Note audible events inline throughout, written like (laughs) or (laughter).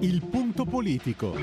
Il punto politico.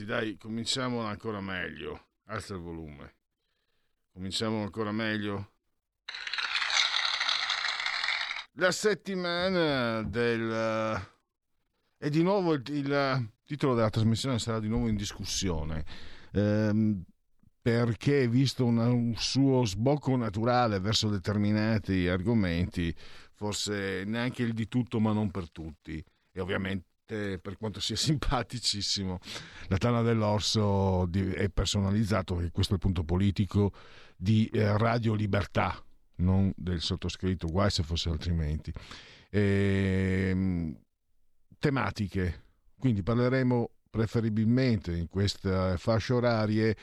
Anzi, dai, cominciamo ancora meglio. Alza il volume. Cominciamo ancora meglio. La settimana del... E di nuovo il, il, titolo della trasmissione sarà di nuovo in discussione. Ehm, perché visto una, un suo sbocco naturale verso determinati argomenti, forse neanche il di tutto ma non per tutti. E ovviamente per quanto sia (laughs) simpaticissimo, la tana dell'orso è personalizzato, e questo è il punto politico, di eh, Radio Libertà, non del sottoscritto, guai se fosse altrimenti. E, ehm, tematiche, quindi parleremo preferibilmente in queste fasce orarie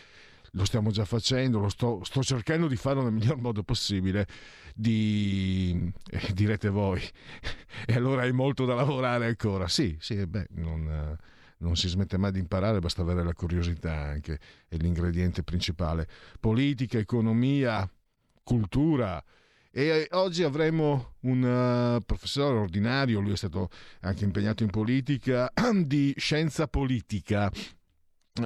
lo stiamo già facendo, lo sto, sto, cercando di farlo nel miglior modo possibile, di, eh, direte voi, (laughs) e allora hai molto da lavorare ancora. Sì, sì, beh, non, non, si smette mai di imparare, basta avere la curiosità anche, è l'ingrediente principale. Politica, economia, cultura. E oggi avremo un uh, professore ordinario, lui è stato anche impegnato in politica, (clears throat) di scienza politica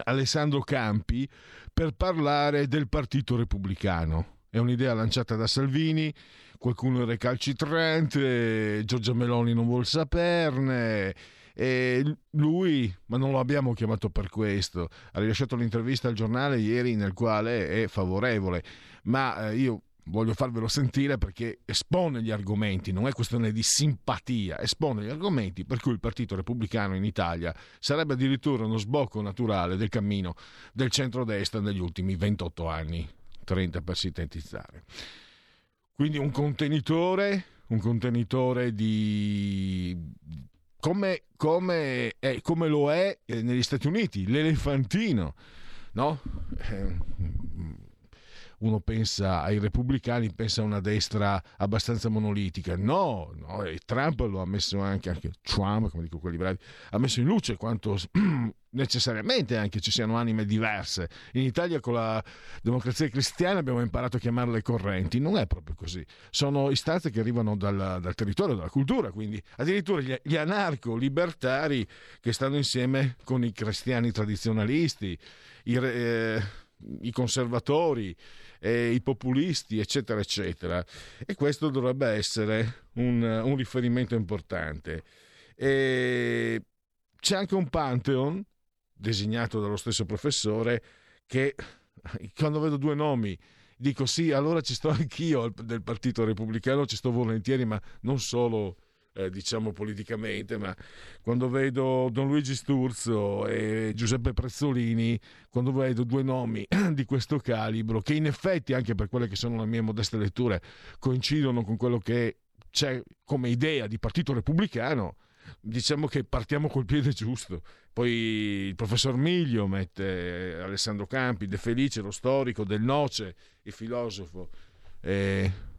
Alessandro Campi per parlare del Partito Repubblicano. È un'idea lanciata da Salvini, qualcuno è recalcitrante, Giorgia Meloni non vuol saperne. E lui, ma non lo abbiamo chiamato per questo, ha rilasciato l'intervista al giornale ieri nel quale è favorevole, ma eh, io voglio farvelo sentire perché espone gli argomenti, non è questione di simpatia, espone gli argomenti per cui il Partito Repubblicano in Italia sarebbe addirittura uno sbocco naturale del cammino del centrodestra negli ultimi 28 anni, 30 per sintetizzare. Quindi un contenitore, un contenitore di... come, come, è, come lo è negli Stati Uniti, l'elefantino, no? Eh, uno pensa ai repubblicani, pensa a una destra abbastanza monolitica. No, no e Trump lo ha messo anche, anche Trump, come dico quelli bravi, ha messo in luce quanto (clears throat) necessariamente anche ci siano anime diverse. In Italia con la democrazia cristiana abbiamo imparato a chiamarle correnti, non è proprio così. Sono istanze che arrivano dal, dal territorio, dalla cultura, quindi addirittura gli, gli anarco-libertari che stanno insieme con i cristiani tradizionalisti, i, eh, i conservatori, eh, i populisti, eccetera, eccetera. E questo dovrebbe essere un, un riferimento importante. E c'è anche un Pantheon, designato dallo stesso professore, che quando vedo due nomi dico sì, allora ci sto anch'io del Partito Repubblicano, ci sto volentieri, ma non solo eh, diciamo politicamente, ma quando vedo Don Luigi Sturzo e Giuseppe Prezzolini, quando vedo due nomi (clears throat) di questo calibro, che in effetti, anche per quelle che sono le mie modeste letture, coincidono con quello che c'è come idea di partito repubblicano, diciamo che partiamo col piede giusto. Poi il professor Miglio mette Alessandro Campi, De Felice, lo storico, Del Noce, il filosofo. Eh...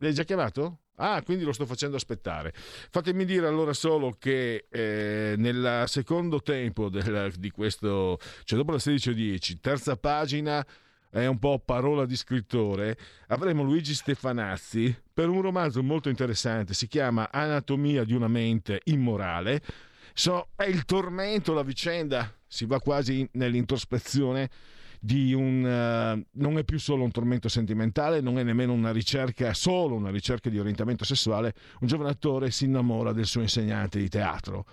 L'hai già chiamato? Ah, quindi lo sto facendo aspettare. Fatemi dire allora solo che eh, nel secondo tempo del, di questo, cioè dopo la 16.10, terza pagina, è un po' parola di scrittore, avremo Luigi Stefanazzi per un romanzo molto interessante, si chiama Anatomia di una mente immorale. So, è il tormento, la vicenda, si va quasi nell'introspezione di un... Uh, non è più solo un tormento sentimentale, non è nemmeno una ricerca, solo una ricerca di orientamento sessuale, un giovane attore si innamora del suo insegnante di teatro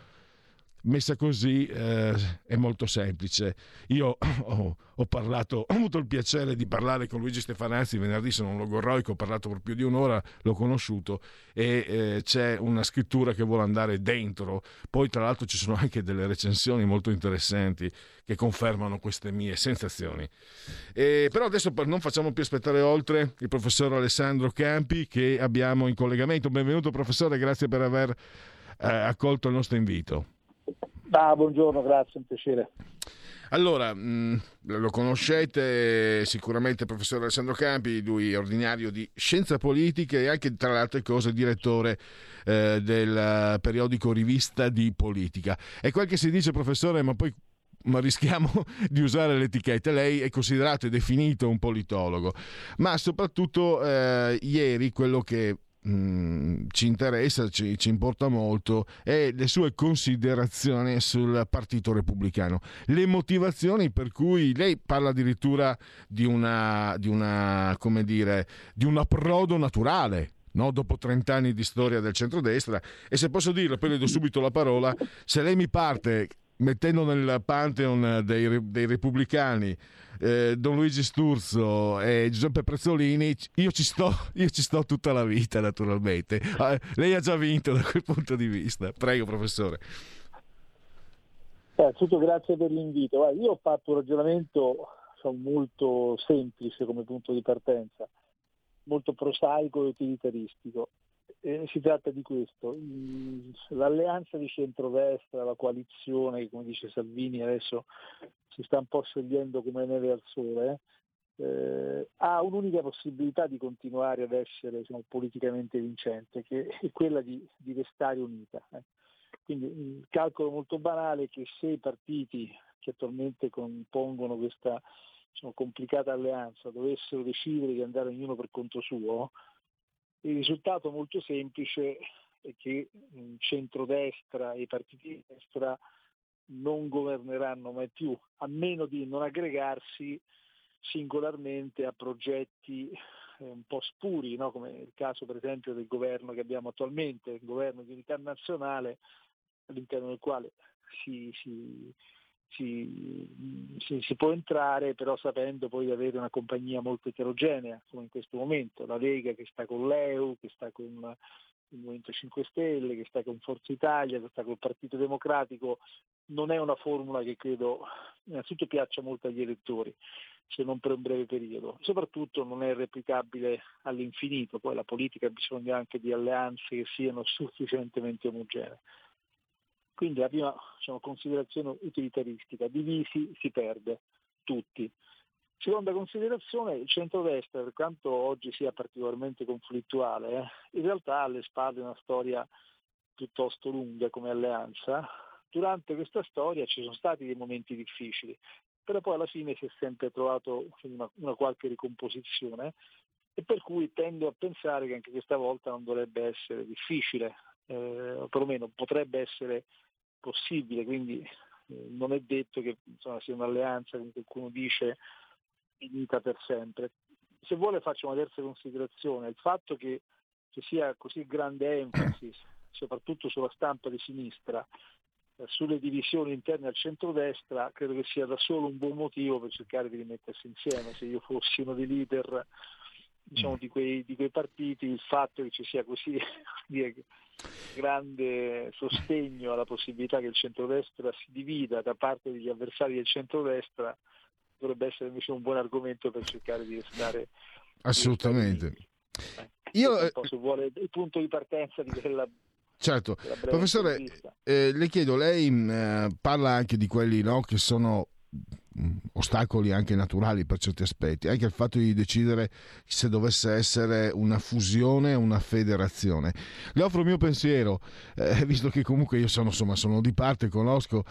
messa così eh, è molto semplice. Io (clears throat) ho, ho, parlato, (clears throat) ho avuto il piacere di parlare con Luigi Stefanazzi venerdì, sono un logorroico, ho parlato per più di un'ora, l'ho conosciuto e eh, c'è una scrittura che vuole andare dentro. Poi tra l'altro ci sono anche delle recensioni molto interessanti che confermano queste mie sensazioni. E, però adesso non facciamo più aspettare oltre il professor Alessandro Campi che abbiamo in collegamento. Benvenuto professore, grazie per aver eh, accolto il nostro invito. Ah, buongiorno, grazie, un piacere. Allora, mh, lo conoscete sicuramente il professor Alessandro Campi, lui è ordinario di scienza politica e anche tra le altre cose direttore eh, del periodico Rivista di Politica. E quel che si dice professore, ma poi ma rischiamo (laughs) di usare l'etichetta. Lei è considerato e definito un politologo, ma soprattutto eh, ieri quello che Mm, ci interessa, ci, ci, importa molto, è le sue considerazioni sul Partito Repubblicano. Le motivazioni per cui lei parla addirittura di una, di una come dire, di un approdo naturale. No? dopo 30 anni di storia del centrodestra e se posso dirlo, poi le do subito la parola, se lei mi parte mettendo nel pantheon dei, dei repubblicani eh, Don Luigi Sturzo e Giuseppe Prezzolini, io ci sto, (laughs) io ci sto tutta la vita naturalmente. Eh, lei ha già vinto da quel punto di vista. Prego professore. Eh, tutto grazie per l'invito. Guarda, io ho fatto un ragionamento diciamo, molto semplice come punto di partenza, molto prosaico e utilitaristico. Eh, si tratta di questo, l'alleanza di centrodestra, la coalizione, come dice Salvini adesso si sta un po' scegliendo come neve al sole, eh, ha un'unica possibilità di continuare ad essere diciamo, politicamente vincente, che è quella di, di restare unita. Eh. Quindi il calcolo molto banale è che se i partiti che attualmente compongono questa diciamo, complicata alleanza dovessero decidere di andare ognuno per conto suo, il risultato molto semplice è che il centrodestra e i partiti di destra non governeranno mai più, a meno di non aggregarsi singolarmente a progetti eh, un po' spuri, no? come il caso per esempio del governo che abbiamo attualmente, il governo di unità nazionale all'interno del quale si, si, si, si, può entrare però sapendo poi di avere una compagnia molto eterogenea come in questo momento, la Lega che sta con l'EU, che sta con il Movimento 5 Stelle, che sta con Forza Italia, che sta col Partito Democratico, non è una formula che credo innanzitutto piaccia molto agli elettori, se non per un breve periodo. Soprattutto non è replicabile all'infinito, poi la politica ha bisogno anche di alleanze che siano sufficientemente omogenee. Quindi la prima diciamo, considerazione utilitaristica, divisi si perde, tutti. Seconda considerazione, il centrodestra, per quanto oggi sia particolarmente conflittuale, eh, in realtà ha alle spalle una storia piuttosto lunga come alleanza. Durante questa storia ci sono stati dei momenti difficili, però poi alla fine si è sempre trovato una, una qualche ricomposizione e per cui tendo a pensare che anche questa volta non dovrebbe essere difficile, eh, o perlomeno potrebbe essere possibile, quindi eh, non è detto che insomma, sia un'alleanza, come qualcuno dice, finita per sempre. Se vuole faccio una terza considerazione, il fatto che ci sia così grande enfasi, (clears throat) soprattutto sulla stampa di sinistra, eh, sulle divisioni interne al centrodestra, credo che sia da solo un buon motivo per cercare di rimettersi insieme. Se io fossi uno dei leader diciamo, mm. di, quei, di, quei, partiti, il fatto che ci sia così (laughs) grande sostegno alla possibilità che il centrodestra si divida da parte degli avversari del centrodestra dovrebbe essere invece un buon argomento per cercare di restare assolutamente. Di restare Io, eh, se vuole il punto di partenza di quella Certo, professore, eh, le chiedo, lei mm, eh, parla anche di quelli no, che sono ostacoli anche naturali per certi aspetti, anche il fatto di decidere se dovesse essere una fusione o una federazione. Le offro il mio pensiero, eh, (laughs) visto che comunque io sono, insomma, sono di parte, conosco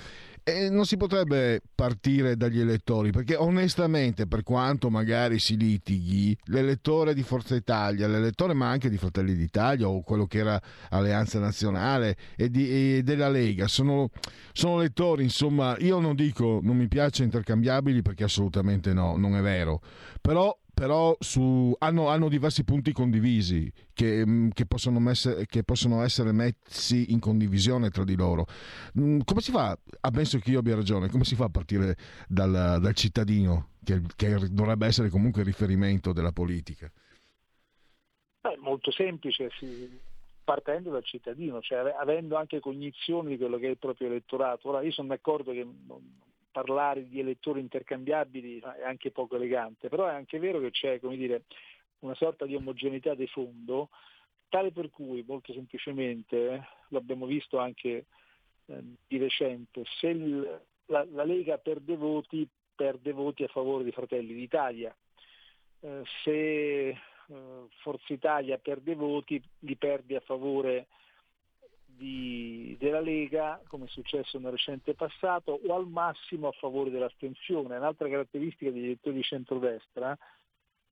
e non si potrebbe partire dagli elettori, perché onestamente, per quanto magari si litighi, l'elettore di Forza Italia, l'elettore ma anche di Fratelli d'Italia o quello che era Alleanza Nazionale e, di, e della Lega, sono, sono elettori, insomma, io non dico non mi piace intercambiabili perché assolutamente no, non è vero, però però su, hanno, hanno, diversi punti condivisi che, mm, che, possono messe, che, possono essere messi in condivisione tra di loro. Mm, come si fa, ammesso che io abbia ragione, come si fa a partire dal, dal cittadino, che, che, dovrebbe essere comunque il riferimento della politica? È molto semplice, sì, partendo dal cittadino, cioè avendo anche cognizione di quello che è il proprio elettorato. Ora io sono d'accordo che parlare di elettori intercambiabili è anche poco elegante, però è anche vero che c'è dire, una sorta di omogeneità di fondo, tale per cui molto semplicemente, l'abbiamo visto anche eh, di recente, se il, la, la, Lega perde voti, perde voti a favore di Fratelli d'Italia, eh, se eh, Forza Italia perde voti, li perde a favore di della Lega, come è successo nel recente passato, o al massimo a favore dell'astensione. Un'altra caratteristica degli elettori di centrodestra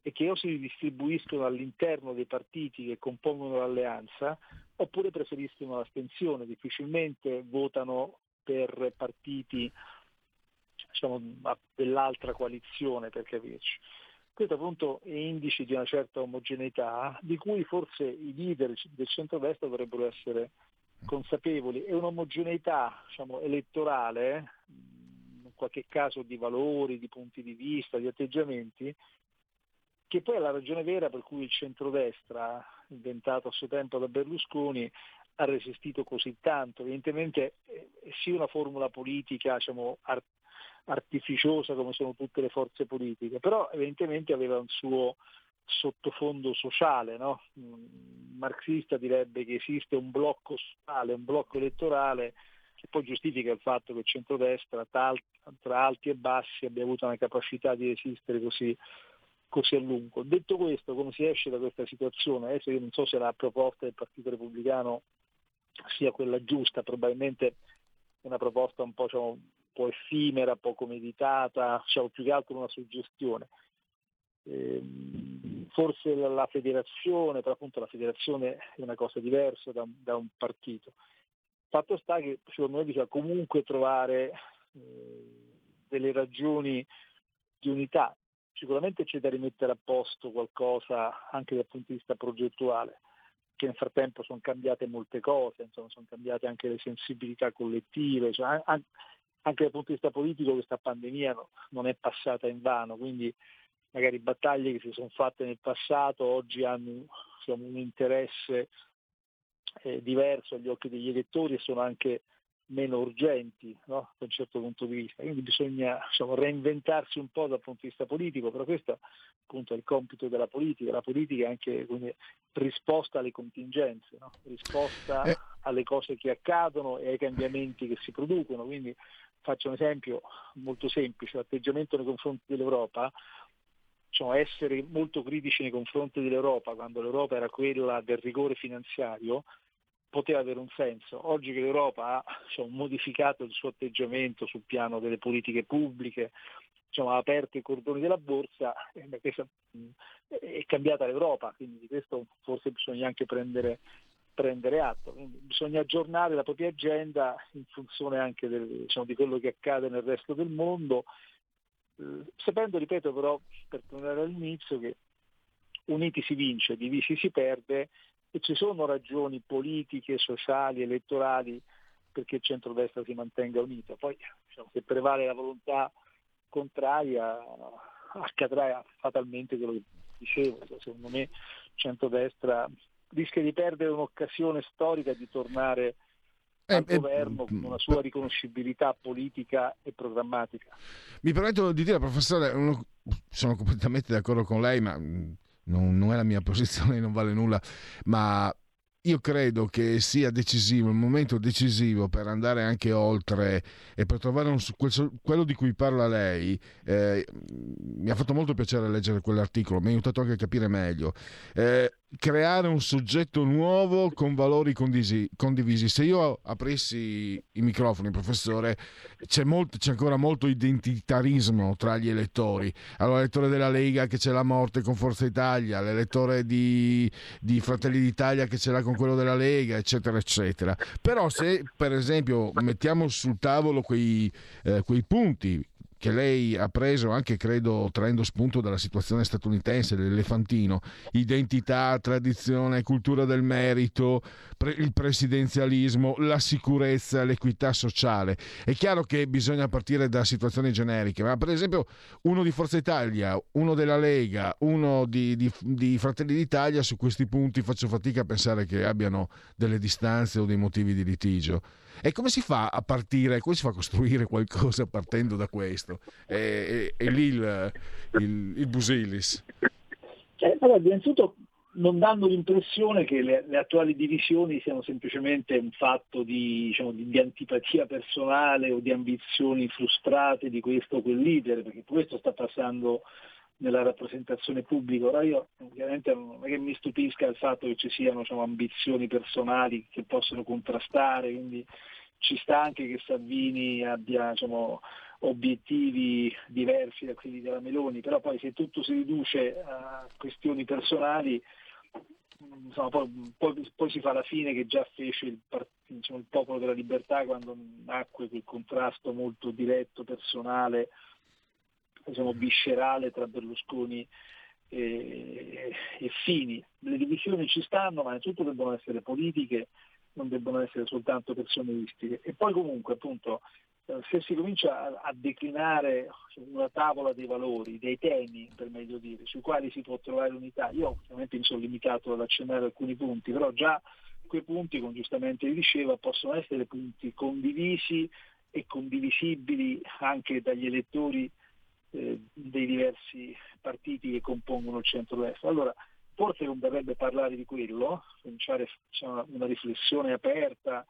è che o si distribuiscono all'interno dei partiti che compongono l'alleanza, oppure preferiscono l'astensione, difficilmente votano per partiti diciamo, dell'altra coalizione, per capirci. Questo appunto è indice di una certa omogeneità di cui forse i leader del centrodestra dovrebbero essere consapevoli e un'omogeneità diciamo, elettorale, in qualche caso di valori, di punti di vista, di atteggiamenti, che poi è la ragione vera per cui il centrodestra, inventato a suo tempo da Berlusconi, ha resistito così tanto. Evidentemente è sì una formula politica diciamo, art- artificiosa come sono tutte le forze politiche, però evidentemente aveva un suo sottofondo sociale, no? Marxista direbbe che esiste un blocco sociale, un blocco elettorale che poi giustifica il fatto che il centrodestra tra alti e bassi abbia avuto una capacità di resistere così, così a lungo. Detto questo, come si esce da questa situazione? Adesso io non so se la proposta del Partito Repubblicano sia quella giusta, probabilmente è una proposta un po', diciamo, un po effimera, poco meditata, diciamo, più che altro una suggestione. Ehm, forse la, federazione, però appunto la federazione è una cosa diversa da, da un partito. Fatto sta che secondo me bisogna comunque trovare eh, delle ragioni di unità. Sicuramente c'è da rimettere a posto qualcosa anche dal punto di vista progettuale, che nel frattempo sono cambiate molte cose, insomma, sono cambiate anche le sensibilità collettive, cioè, anche dal punto di vista politico questa pandemia no, non è passata in vano, quindi magari battaglie che si sono fatte nel passato oggi hanno diciamo, un interesse eh, diverso agli occhi degli elettori e sono anche meno urgenti no? da un certo punto di vista. Quindi bisogna diciamo, reinventarsi un po' dal punto di vista politico, però questo appunto è il compito della politica. La politica è anche quindi, risposta alle contingenze, no? risposta eh. alle cose che accadono e ai cambiamenti che si producono. Quindi faccio un esempio molto semplice, l'atteggiamento nei confronti dell'Europa diciamo, essere molto critici nei confronti dell'Europa, quando l'Europa era quella del rigore finanziario, poteva avere un senso. Oggi che l'Europa ha diciamo, modificato il suo atteggiamento sul piano delle politiche pubbliche, diciamo, ha aperto i cordoni della borsa, eh, è cambiata l'Europa, quindi di questo forse bisogna anche prendere, prendere atto. Quindi bisogna aggiornare la propria agenda in funzione anche del, diciamo, di quello che accade nel resto del mondo sapendo, ripeto però, per tornare all'inizio, che uniti si vince, divisi si perde e ci sono ragioni politiche, sociali, elettorali perché il centrodestra si mantenga unito. Poi diciamo, se prevale la volontà contraria accadrà fatalmente quello che dicevo, secondo me il centrodestra rischia di perdere un'occasione storica di tornare al eh, eh, governo con una sua riconoscibilità politica e programmatica. Mi permetto di dire, professore, sono completamente d'accordo con lei, ma non, non è la mia (laughs) posizione, non vale nulla, ma io credo che sia decisivo, il momento decisivo per andare anche oltre e per trovare un, quello di cui parla lei. Eh, mi ha fatto molto piacere leggere quell'articolo, mi ha aiutato anche a capire meglio. Eh, creare un soggetto nuovo con valori condisi, condivisi. Se io aprissi i microfoni, professore, c'è, molto, c'è, ancora molto identitarismo tra gli elettori. Allora, l'elettore della Lega che c'è la morte con Forza Italia, l'elettore di, di Fratelli d'Italia che ce l'ha con quello della Lega, eccetera, eccetera. Però se, per esempio, mettiamo sul tavolo quei, eh, quei punti che lei ha preso anche, credo, traendo spunto dalla situazione statunitense, l'elefantino, identità, tradizione, cultura del merito, pre- il presidenzialismo, la sicurezza, l'equità sociale. È chiaro che bisogna partire da situazioni generiche, ma per esempio uno di Forza Italia, uno della Lega, uno di, di, di Fratelli d'Italia, su questi punti faccio fatica a pensare che abbiano delle distanze o dei motivi di litigio. E come si fa a partire, come si fa a costruire qualcosa partendo da questo? E, e, e lì il, il, il Busilis. Eh, allora, innanzitutto non danno l'impressione che le, le, attuali divisioni siano semplicemente un fatto di, diciamo, di, di, antipatia personale o di ambizioni frustrate di questo o quel leader, perché questo sta passando nella rappresentazione pubblica. Ora io ovviamente non è che mi stupisca il fatto che ci siano diciamo, ambizioni personali che possono contrastare, quindi ci sta anche che Salvini abbia diciamo, obiettivi diversi da quelli della Meloni, però poi se tutto si riduce a questioni personali, insomma, poi, poi, poi, si fa la fine che già fece il, diciamo, il popolo della libertà quando nacque quel contrasto molto diretto, personale diciamo, viscerale tra Berlusconi e, e Fini. Le divisioni ci stanno, ma innanzitutto debbono essere politiche, non debbono essere soltanto personalistiche. E poi comunque appunto eh, se si comincia a, declinare una tavola dei valori, dei temi per meglio dire, sui quali si può trovare l'unità, io ovviamente mi sono limitato ad accennare alcuni punti, però già quei punti, come giustamente diceva, possono essere punti condivisi e condivisibili anche dagli elettori eh, dei diversi partiti che compongono il centro-destra. Allora, forse non verrebbe parlare di quello, cominciare diciamo, una riflessione aperta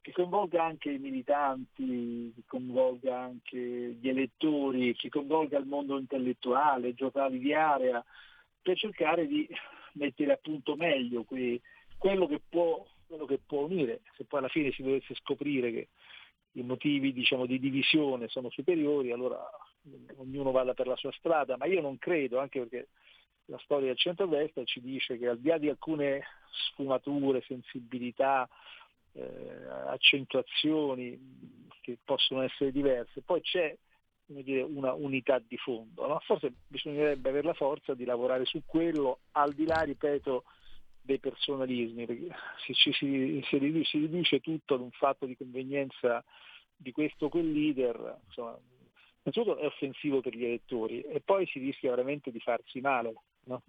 che coinvolga anche i militanti, che coinvolga anche gli elettori, che coinvolga il mondo intellettuale, giornali di area, per cercare di mettere a punto meglio que- quello, che può, quello che può unire, se poi alla fine si dovesse scoprire che i motivi diciamo, di divisione sono superiori, allora ognuno vada per la sua strada, ma io non credo, anche perché la storia del centro-destra ci dice che al di là di alcune sfumature, sensibilità, eh, accentuazioni che possono essere diverse, poi c'è dire, una unità di fondo. No? Forse bisognerebbe avere la forza di lavorare su quello, al di là, ripeto, dei personalismi, perché se ci si, si, riduce, si riduce tutto ad un fatto di convenienza di questo o quel leader, insomma, innanzitutto è offensivo per gli elettori e poi si rischia veramente di farsi male, no?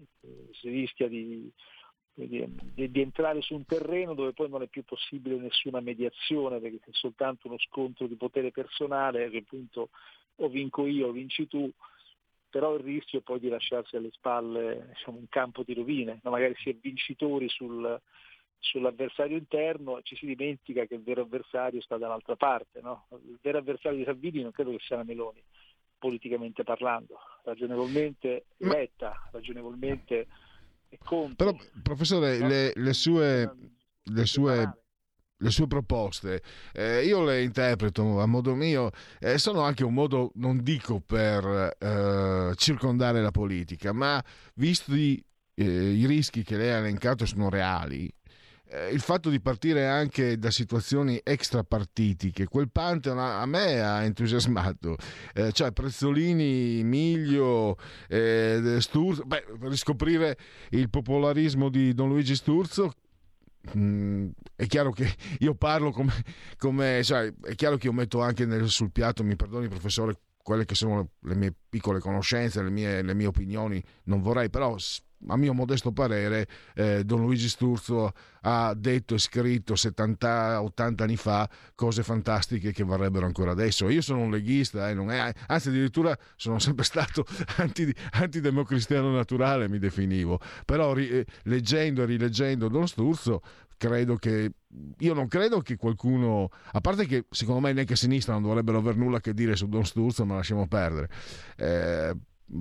si rischia di, di, di, entrare su un terreno dove poi non è più possibile nessuna mediazione perché è soltanto uno scontro di potere personale che appunto o vinco io o vinci tu, però il rischio è poi di lasciarsi alle spalle diciamo, un campo di rovine, no? magari si è vincitori sul, sull'avversario interno ci si dimentica che il vero avversario sta dall'altra parte. No? Il vero avversario di Salvini non credo che sia la Meloni, politicamente parlando, ragionevolmente eletta, ragionevolmente e Conte. Però, professore, no? le, le, sue, le, sue, le sue proposte, eh, io le interpreto a modo mio, eh, sono anche un modo, non dico per eh, circondare la politica, ma visti eh, i rischi che lei ha elencato sono reali, eh, il fatto di partire anche da situazioni extrapartitiche, quel Pantheon a, me ha entusiasmato, eh, cioè Prezzolini, Miglio, eh, Sturzo, beh, riscoprire il popolarismo di Don Luigi Sturzo Mm, è chiaro che (laughs) io parlo come, come cioè, è chiaro che io metto anche nel, sul piatto, mi perdoni professore, quelle che sono le mie piccole conoscenze, le mie, le mie opinioni, non vorrei però a mio modesto parere, eh, Don Luigi Sturzo ha detto e scritto 70-80 anni fa cose fantastiche che varrebbero ancora adesso. Io sono un leghista, eh, è, anzi addirittura sono sempre (laughs) stato anti, antidemocristiano naturale, mi definivo, però ri, eh, leggendo e rileggendo Don Sturzo credo che io non credo che qualcuno, a parte che secondo me neanche a sinistra non dovrebbero aver nulla a che dire su Don Sturzo, ma lasciamo perdere. Eh,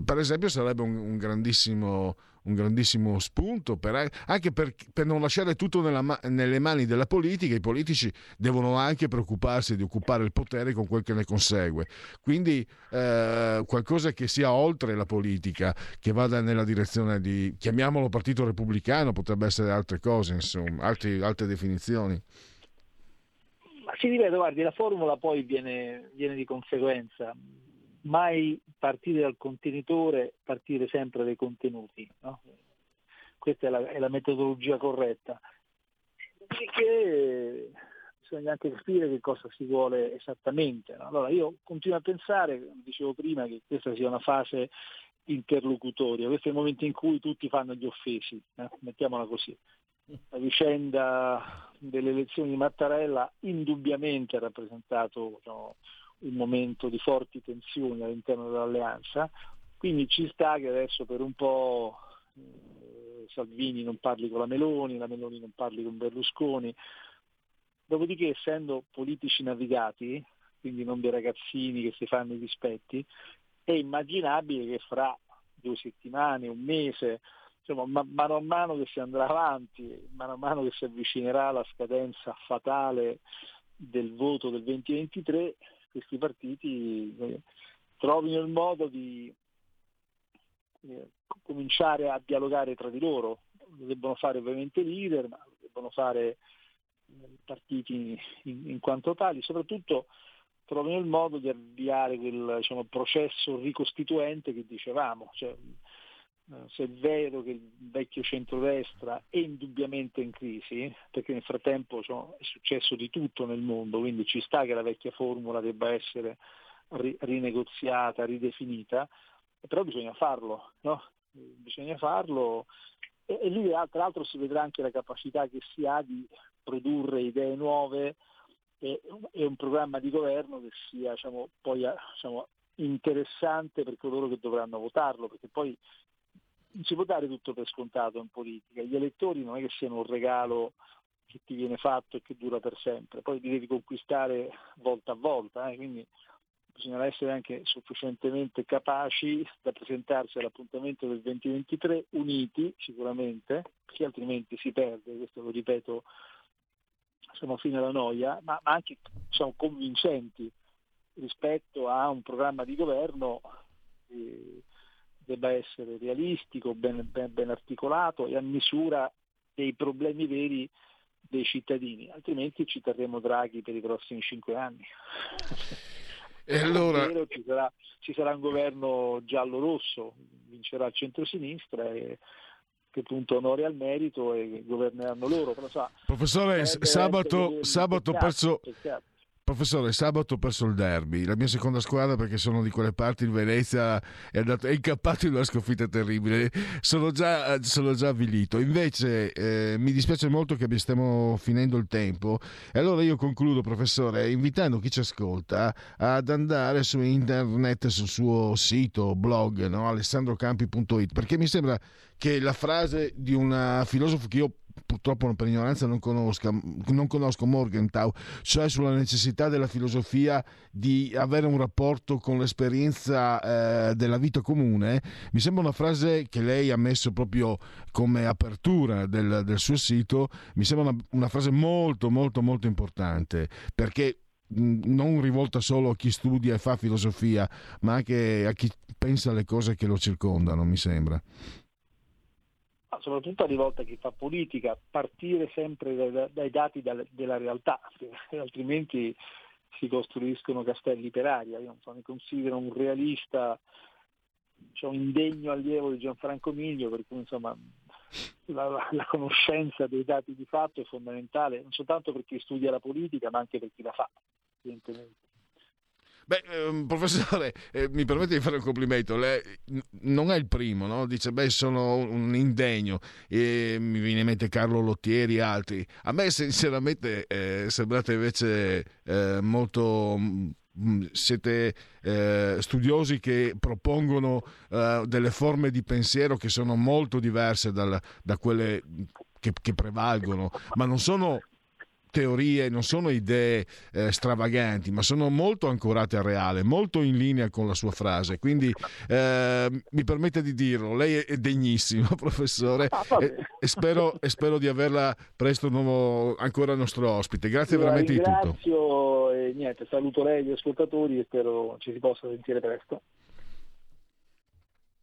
per esempio sarebbe un, un grandissimo un grandissimo spunto, per, anche per, per, non lasciare tutto nella, nelle mani della politica, i politici devono anche preoccuparsi di occupare il potere con quel che ne consegue. Quindi eh, qualcosa che sia oltre la politica, che vada nella direzione di, chiamiamolo partito repubblicano, potrebbe essere altre cose, insomma, altri, altre definizioni. Ma si rivede, guardi, la formula poi viene, viene di conseguenza mai partire dal contenitore, partire sempre dai contenuti. No? Questa è la, è la, metodologia corretta. Perché bisogna anche capire che cosa si vuole esattamente. No? Allora io continuo a pensare, come dicevo prima, che questa sia una fase interlocutoria, questo è il momento in cui tutti fanno gli offesi, eh? mettiamola così. La vicenda delle elezioni di Mattarella indubbiamente ha rappresentato diciamo, un momento di forti tensioni all'interno dell'alleanza, quindi ci sta che adesso per un po' eh, Salvini non parli con la Meloni, la Meloni non parli con Berlusconi, dopodiché essendo politici navigati, quindi non dei ragazzini che si fanno i dispetti, è immaginabile che fra due settimane, un mese, insomma, man mano a mano che si andrà avanti, mano a mano che si avvicinerà la scadenza fatale del voto del 2023, questi partiti eh, trovino il modo di eh, cominciare a dialogare tra di loro. Lo debbono fare ovviamente i leader, ma lo debbono fare i eh, partiti in, in, quanto tali, soprattutto trovino il modo di avviare quel diciamo, processo ricostituente che dicevamo. Cioè, se è vero che il vecchio centrodestra è indubbiamente in crisi, perché nel frattempo è successo di tutto nel mondo, quindi ci sta che la vecchia formula debba essere ri- rinegoziata, ridefinita, però bisogna farlo, no? bisogna farlo e, e lì tra l'altro si vedrà anche la capacità che si ha di produrre idee nuove e, e un programma di governo che sia diciamo, poi diciamo, interessante per coloro che dovranno votarlo, perché poi non si può dare tutto per scontato in politica, gli elettori non è che siano un regalo che ti viene fatto e che dura per sempre, poi li devi conquistare volta a volta, eh? quindi bisogna essere anche sufficientemente capaci da presentarsi all'appuntamento del 2023 uniti sicuramente, perché altrimenti si perde, questo lo ripeto siamo fino alla noia, ma, ma anche diciamo, convincenti rispetto a un programma di governo eh, debba essere realistico, ben, ben, ben articolato e a misura dei problemi veri dei cittadini, altrimenti ci terremo Draghi per i prossimi cinque anni. (laughs) E allora... ci, sarà, ci sarà un governo giallo-rosso, vincerà il centro-sinistra e che punto onore al merito e governeranno loro. Però, sa, Professore, sabato, sabato perso, Professore, sabato ho perso il derby, la mia seconda squadra perché sono di quelle parti, il Venezia è, andato, è incappato in una sconfitta terribile, sono già, sono già avvilito. Invece eh, mi dispiace molto che stiamo finendo il tempo e allora io concludo, professore, invitando chi ci ascolta ad andare su internet, sul suo sito, blog, no? alessandrocampi.it, perché mi sembra che la frase di un filosofo che io purtroppo per ignoranza non, conosca, non conosco Morgenthau, cioè sulla necessità della filosofia di avere un rapporto con l'esperienza eh, della vita comune, mi sembra una frase che lei ha messo proprio come apertura del, del suo sito, mi sembra una, una frase molto molto molto importante perché non rivolta solo a chi studia e fa filosofia, ma anche a chi pensa alle cose che lo circondano, mi sembra soprattutto a rivolta chi fa politica, partire sempre dai, dai dati della realtà, (laughs) altrimenti si costruiscono castelli per aria. Io so, mi considero un realista, cioè un indegno allievo di Gianfranco Miglio, per cui insomma la, la, conoscenza dei dati di fatto è fondamentale, non soltanto per chi studia la politica, ma anche per chi la fa, evidentemente. Beh, eh, professore, eh, mi permette di fare un complimento. Lei non è il primo, no? Dice, beh, sono un indegno. E mi viene in mente Carlo Lottieri e altri. A me, sinceramente, eh, sembrate invece eh, molto mm, siete eh, studiosi che propongono eh, delle forme di pensiero che sono molto diverse dal, da quelle che, che prevalgono, ma non sono teorie, non sono idee eh, stravaganti, ma sono molto ancorate al reale, molto in linea con la sua frase. Quindi eh, mi permette di dirlo, lei è degnissimo, (laughs) professore, ah, e, e, spero, e, spero, di averla presto nuovo, ancora nostro ospite. Grazie Io veramente di tutto. Ringrazio e niente, saluto lei gli ascoltatori e spero ci si possa sentire presto.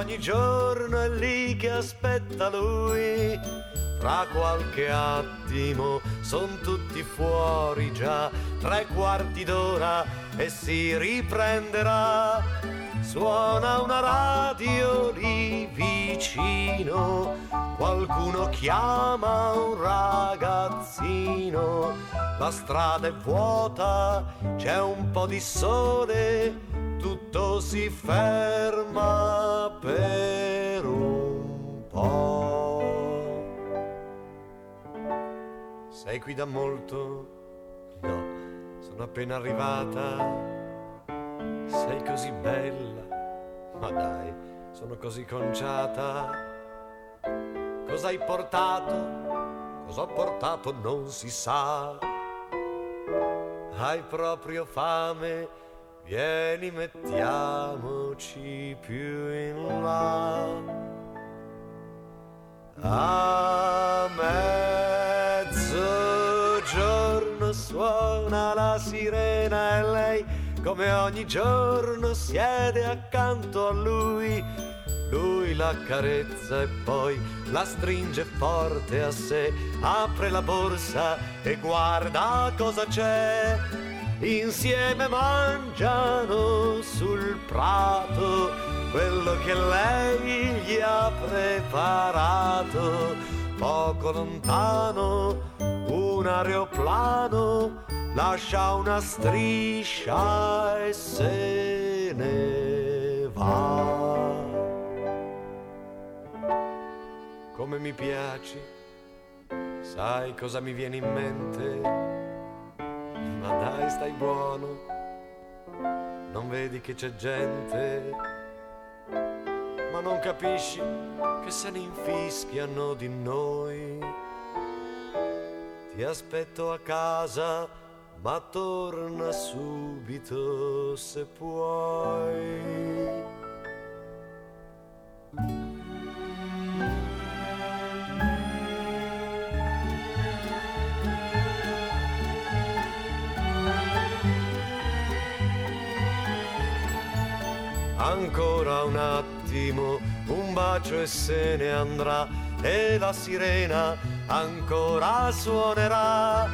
Ogni giorno è lì che aspetta lui. Tra qualche attimo son tutti fuori già, tre quarti d'ora e si riprenderà. Suona una radio lì vicino, qualcuno chiama un ragazzino, la strada è vuota, c'è un po' di sole tutto si ferma per un po'. Sei qui da molto? No, sono appena arrivata. Sei così bella, ma dai, sono così conciata. Cosa hai portato? Cosa ho portato non si sa. Hai proprio fame? Vieni, mettiamoci più in là. A mezzogiorno suona la sirena e lei, come ogni giorno, siede accanto a lui. Lui la carezza e poi la stringe forte a sé, apre la borsa e guarda cosa c'è insieme mangiano sul prato quello che lei gli ha preparato. Poco lontano un aeroplano lascia una striscia e se ne va. Come mi piaci, sai cosa mi viene in mente? Stai buono, non vedi che c'è gente, ma non capisci che se ne infischiano di noi. Ti aspetto a casa, ma torna subito se puoi. Ancora un attimo, un bacio e se ne andrà e la sirena ancora suonerà.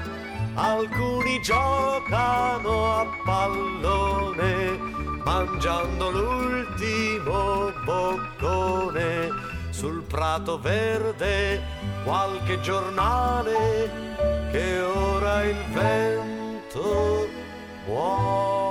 Alcuni giocano a pallone, mangiando l'ultimo boccone. Sul prato verde qualche giornale che ora il vento muove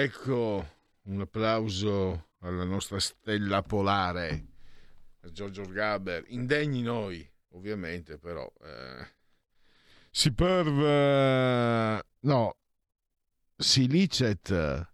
Ecco un applauso alla nostra stella polare, Giorgio Gaber, indegni noi, ovviamente, però. Eh, si perv... no, si licet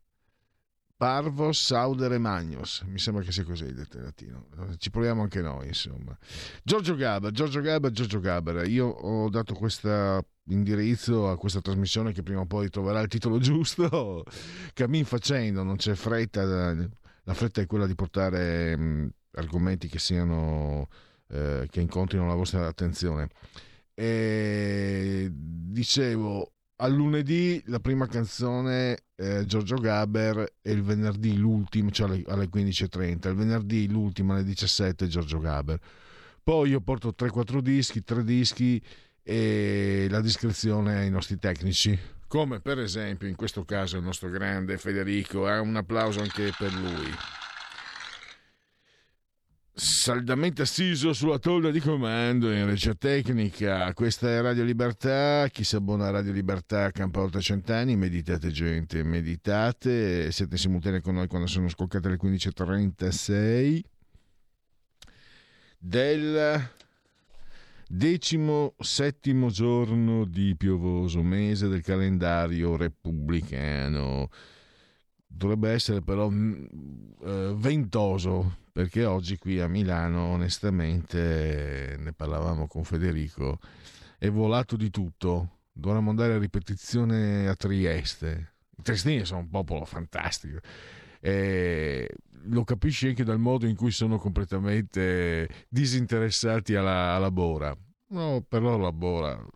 parvos saudere magnos, mi sembra che sia così detto in latino, ci proviamo anche noi, insomma. Giorgio Gaber, Giorgio Gaber, Giorgio Gaber, io ho dato questo indirizzo a questa trasmissione che prima o poi troverà il titolo giusto, (laughs) cammin facendo, non c'è fretta, la fretta è quella di portare mh, argomenti che siano eh, che incontrino la vostra attenzione. E dicevo, al lunedì la prima canzone eh, Giorgio Gaber e il venerdì l'ultima, cioè alle, alle 15.30, il venerdì l'ultima alle 17 Giorgio Gaber. Poi io porto 3-4 dischi, 3 dischi e la descrizione ai nostri tecnici, come per esempio in questo caso il nostro grande Federico, eh, un applauso anche per lui saldamente assiso sulla tolla di comando in regia tecnica. Questa è Radio Libertà. Chi si abbona a Radio Libertà campa oltre cent'anni. Meditate, gente, meditate. Siete simultanei con noi quando sono scoccate le 15.36 del decimo settimo giorno di piovoso mese del calendario repubblicano. Dovrebbe essere però eh, ventoso perché oggi qui a Milano, onestamente, ne parlavamo con Federico, è volato di tutto. Dovremmo andare a ripetizione a Trieste. I triestini sono un popolo fantastico. E lo capisci anche dal modo in cui sono completamente disinteressati alla, alla Bora. No, per loro la Bora.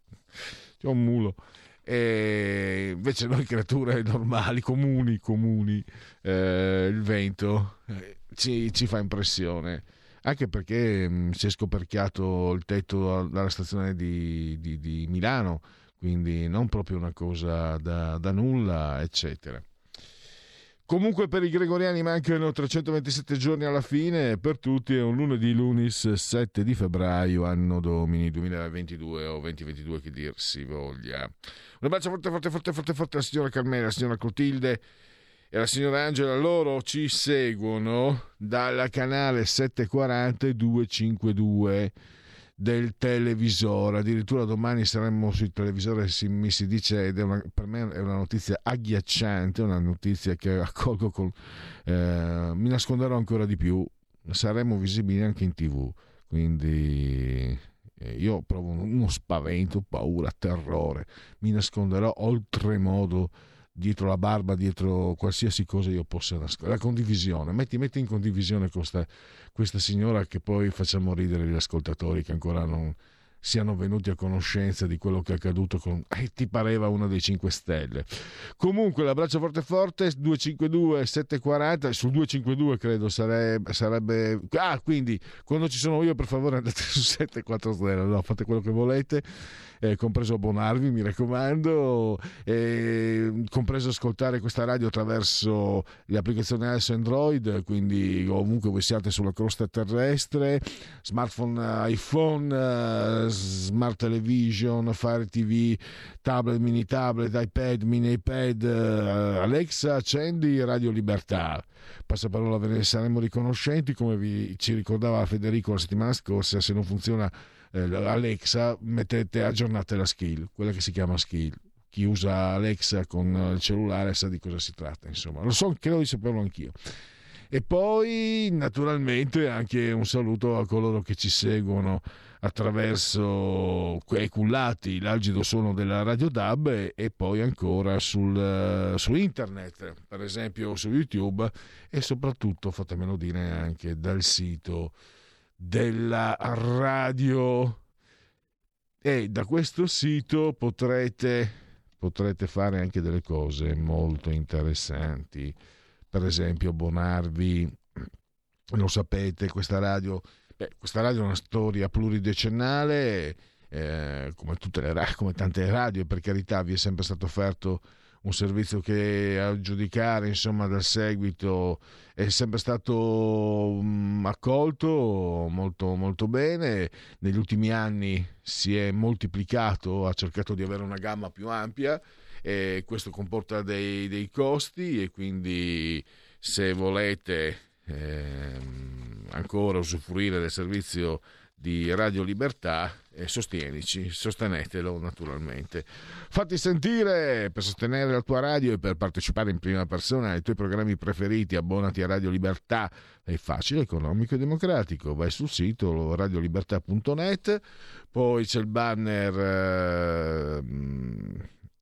C'è un mulo. E invece noi creature normali, comuni, comuni, eh, il vento, eh, ci, ci fa impressione anche perché mh, si è scoperchiato il tetto dalla stazione di, di, di, Milano, quindi non proprio una cosa da, da, nulla, eccetera. Comunque per i gregoriani mancano 327 giorni alla fine, per tutti è un lunedì lunis 7 di febbraio, anno domini 2022 o 2022 che dir si voglia. Un abbraccio forte forte forte forte forte alla signora Carmela, alla signora Clotilde, e la signora Angela, loro ci seguono dal canale 740 e 252 del televisore. Addirittura domani saremmo sul televisore, mi si dice, ed è una, per me è una notizia agghiacciante, una notizia che accolgo con... Eh, mi nasconderò ancora di più, saremo visibili anche in tv. Quindi eh, io provo uno spavento, paura, terrore. Mi nasconderò oltremodo dietro la barba, dietro qualsiasi cosa io possa nascondere. La condivisione, metti, metti in condivisione questa, questa, signora che poi facciamo ridere gli ascoltatori che ancora non siano venuti a conoscenza di quello che è accaduto con... Eh, ti pareva uno dei 5 Stelle. Comunque l'abbraccio forte forte 252 740 sul 252 credo sarebbe, sarebbe... Ah, quindi quando ci sono io per favore andate su 740, no, fate quello che volete eh, compreso abbonarvi, mi raccomando, eh, compreso ascoltare questa radio attraverso le applicazioni iOS Android, quindi ovunque voi siate sulla crosta terrestre, smartphone iPhone, smart television, Fire TV, tablet, mini tablet, iPad, mini iPad, eh, Alexa, accendi Radio Libertà. Passaparola, ve ne saremo riconoscenti, come vi, ci ricordava Federico la settimana scorsa, se non funziona eh, Alexa, mettete aggiornate la skill, quella che si chiama skill. Chi usa Alexa con il cellulare sa di cosa si tratta, insomma. Lo so, credo di saperlo anch'io. E poi naturalmente anche un saluto a coloro che ci seguono attraverso quei cullati, l'algido suono della Radio DAB e, e poi ancora sul, su internet, per esempio su YouTube e soprattutto, fatemelo dire, anche dal sito della radio. E da questo sito potrete, potrete fare anche delle cose molto interessanti, per esempio abbonarvi, lo sapete, questa radio Beh, questa radio è una storia pluridecennale, eh, come, le, come tante radio, per carità, vi è sempre stato offerto un servizio che a giudicare insomma dal seguito. È sempre stato um, accolto molto, molto bene. Negli ultimi anni si è moltiplicato ha cercato di avere una gamma più ampia e questo comporta dei, dei costi e quindi se volete ancora usufruire del servizio di Radio Libertà e sostienici, sostenetelo naturalmente. Fatti sentire per sostenere la tua radio e per partecipare in prima persona ai tuoi programmi preferiti, abbonati a Radio Libertà, è facile, economico e democratico, vai sul sito radiolibertà.net, poi c'è il banner eh,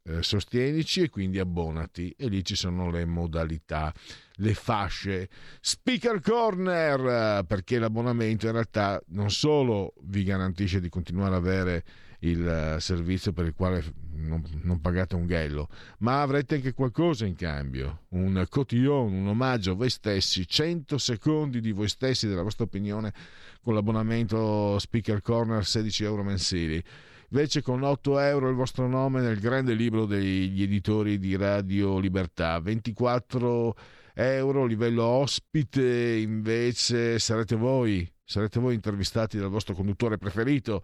eh, sostienici e quindi abbonati. E lì ci sono le modalità, le fasce. Speaker Corner perché l'abbonamento in realtà non solo vi garantisce di continuare ad avere il eh, servizio per il quale non, non, pagate un ghello, ma avrete anche qualcosa in cambio, un cotillon, un omaggio a voi stessi, 100 secondi di voi stessi, della vostra opinione, con l'abbonamento Speaker Corner 16 euro mensili invece con 8 euro il vostro nome nel grande libro degli editori di Radio Libertà, 24 euro livello ospite invece sarete voi, sarete voi intervistati dal vostro conduttore preferito.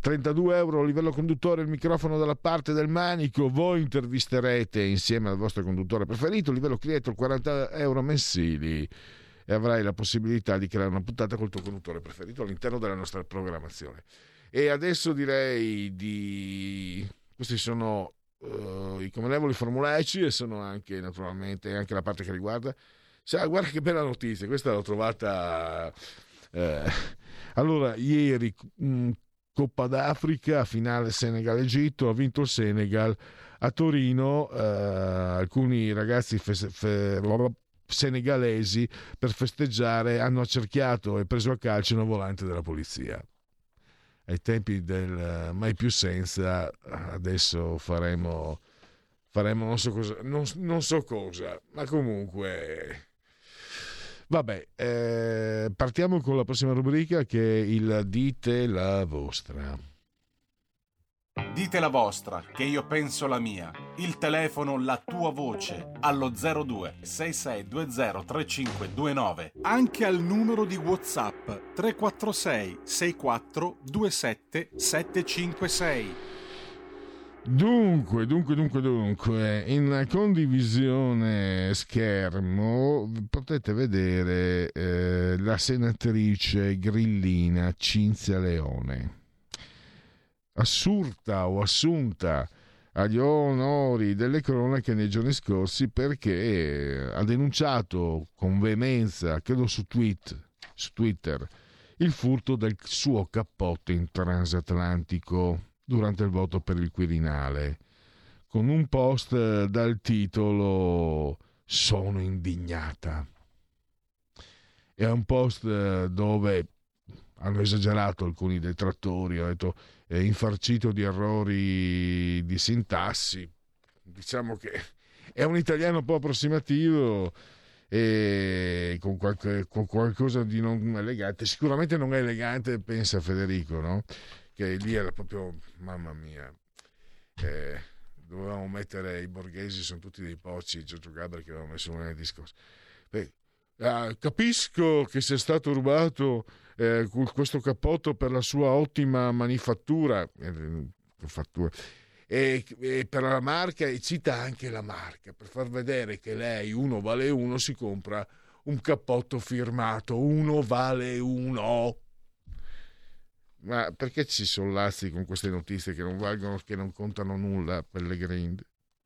32 euro livello conduttore, il microfono dalla parte del manico, voi intervisterete insieme al vostro conduttore preferito, livello creator 40 euro mensili e avrai la possibilità di creare una puntata col tuo conduttore preferito all'interno della nostra programmazione. E adesso direi di... questi sono uh, i convenevoli formulaici e sono anche naturalmente anche la parte che riguarda... Cioè, guarda che bella notizia, questa l'ho trovata... Eh, allora, ieri mh, mm, Coppa d'Africa, finale Senegal-Egitto, ha vinto il Senegal. A Torino, eh, alcuni ragazzi fe- fe- senegalesi per festeggiare hanno accerchiato e preso a calcio una volante della polizia ai tempi del mai più senza, adesso faremo, faremo non, so cosa, non, non so cosa, ma comunque... Vabbè, eh, partiamo con la prossima rubrica che è il Dite la vostra. Dite la vostra, che io penso la mia. Il telefono, la tua voce, allo 02 6620 3529. Anche al numero di WhatsApp 346 64 27 756. Dunque, dunque, dunque, dunque, in condivisione schermo potete vedere eh, la senatrice grillina Cinzia Leone assurta o assunta agli onori delle cronache nei giorni scorsi perché ha denunciato con veemenza, credo su, tweet, su Twitter, il furto del suo cappotto in transatlantico durante il voto per il Quirinale, con un post dal titolo Sono indignata. È un post dove hanno esagerato alcuni detrattori, hanno detto eh, infarcito di errori di sintassi. Diciamo che è un italiano un po' approssimativo e con, qualche, con qualcosa di non elegante. Sicuramente non è elegante, pensa Federico, no? che lì era proprio, mamma mia, eh, dovevamo mettere i borghesi, sono tutti dei pocci, Giorgio Gaber che aveva messo nel discorso. Beh, ah, capisco che sia stato rubato eh, questo cappotto per la sua ottima manifattura eh, e, e, per la marca e cita anche la marca per far vedere che lei uno vale uno si compra un cappotto firmato uno vale uno. Ma perché ci sollazzi con queste notizie che non valgono che non contano nulla Pellegrini?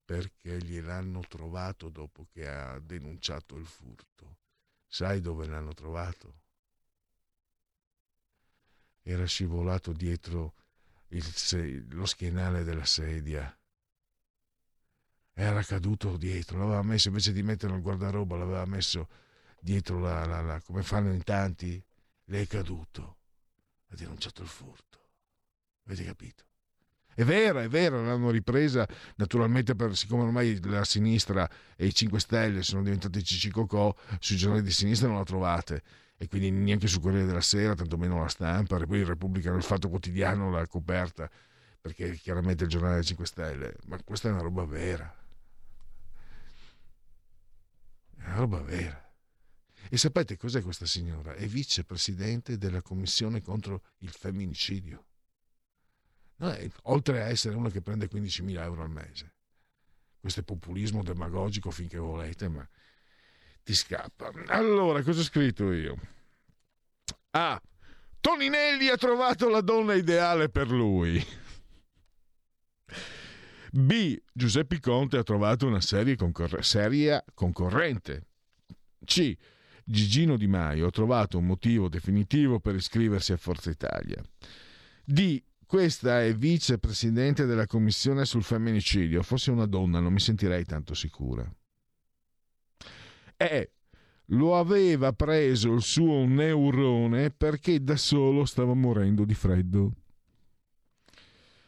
Perché gliel'hanno trovato dopo che ha denunciato il furto. Sai dove l'hanno trovato? Era scivolato dietro il, lo schienale della sedia. Era caduto dietro, l'aveva messo invece di metterlo nel guardaroba, l'aveva messo dietro la, la, la come fanno in tanti. Le è caduto, ha denunciato il furto. Avete capito? È vera, è vera, l'hanno ripresa naturalmente per, siccome ormai la sinistra e i 5 Stelle sono diventati Cicicocò, sui giornali di sinistra non la trovate e quindi neanche sul Corriere della Sera, tantomeno la stampa, e poi Repubblica, il Fatto Quotidiano l'ha coperta perché chiaramente il giornale dei 5 Stelle, ma questa è una roba vera. È una roba vera. E sapete cos'è questa signora? È vicepresidente della commissione contro il femminicidio oltre a essere uno che prende 15.000 euro al mese. Questo è populismo demagogico finché volete, ma ti scappa. Allora, cosa ho scritto io? Ah, Toninelli ha trovato la donna ideale per lui. B. Giuseppe Conte ha trovato una serie concorre- seria concorrente. C. Gigino Di Maio ha trovato un motivo definitivo per iscriversi a Forza Italia. D. Questa è vicepresidente della commissione sul femminicidio. Fosse una donna non mi sentirei tanto sicura. E lo aveva preso il suo neurone perché da solo stava morendo di freddo.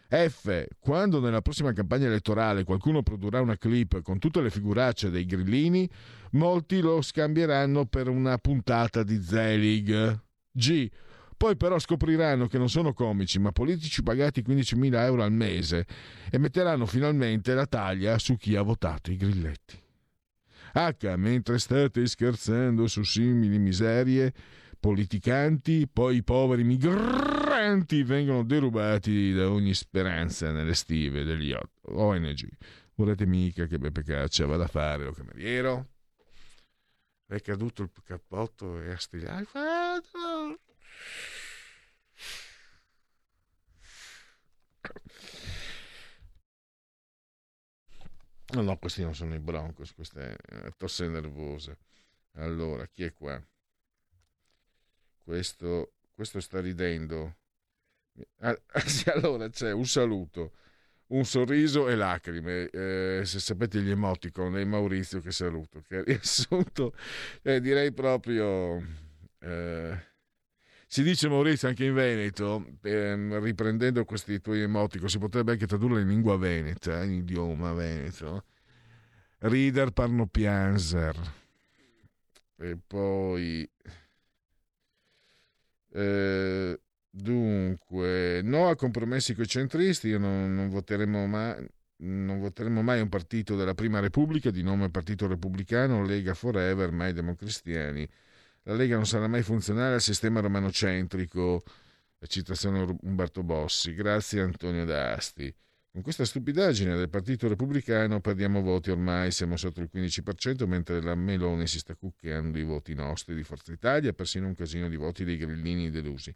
F. Quando nella prossima campagna elettorale qualcuno produrrà una clip con tutte le figuracce dei grillini, molti lo scambieranno per una puntata di Zelig. G. Poi però scopriranno che non sono comici, ma politici pagati 15.000 euro al mese e metteranno finalmente la taglia su chi ha votato i grilletti. H, mentre state scherzando su simili miserie, politicanti, poi i poveri migranti vengono derubati da ogni speranza nelle stive degli ONG. Volete mica che Beppe Caccia vada a fare lo cameriero? È caduto il cappotto e ha stilato. No, no, questi non sono i Broncos, queste è tosse nervose. Allora, chi è qua? Questo, questo sta ridendo. Ah, (laughs) sì, allora c'è un saluto, un sorriso e lacrime. Eh, se sapete gli emoticon, è Maurizio che saluto, che ha riassunto, eh, direi proprio... Eh, si dice Maurizio anche in Veneto, ehm, riprendendo questi tuoi emoticon, si potrebbe anche tradurre in lingua veneta, in idioma veneto. Rider parnopianser. E poi... Eh, dunque, no a compromessi con i centristi, io non, non voteremo mai non voteremo mai un partito della Prima Repubblica di nome Partito Repubblicano, Lega Forever, mai democristiani. La Lega non sarà mai funzionale al sistema romanocentrico, citazione Umberto Bossi. Grazie Antonio D'Asti. Con questa stupidaggine del Partito Repubblicano perdiamo voti ormai, siamo sotto il 15%, mentre la Meloni si sta cucchiando i voti nostri di Forza Italia persino un casino di voti dei grillini delusi.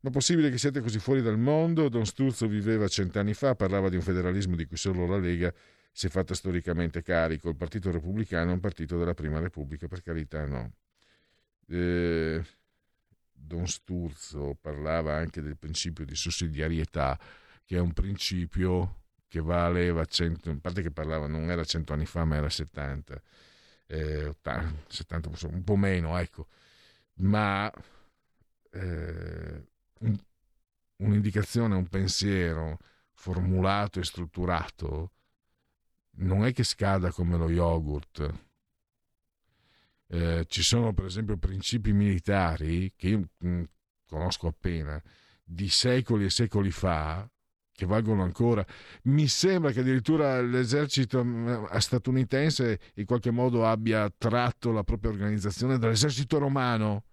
Ma possibile che siate così fuori dal mondo? Don Sturzo viveva cent'anni fa, parlava di un federalismo di cui solo la Lega si è fatta storicamente carico. Il Partito Repubblicano è un partito della Prima Repubblica, per carità no eh, Don Sturzo parlava anche del principio di sussidiarietà, che è un principio che valeva 100, in parte che parlava non era 100 anni fa, ma era 70, eh, 80, 70 un po' meno, ecco, ma eh, un, un'indicazione, un pensiero formulato e strutturato non è che scada come lo yogurt eh, ci sono per esempio principi militari che io mh, mm, conosco appena di secoli e secoli fa che valgono ancora. Mi sembra che addirittura l'esercito mm, statunitense in qualche modo abbia tratto la propria organizzazione dall'esercito romano,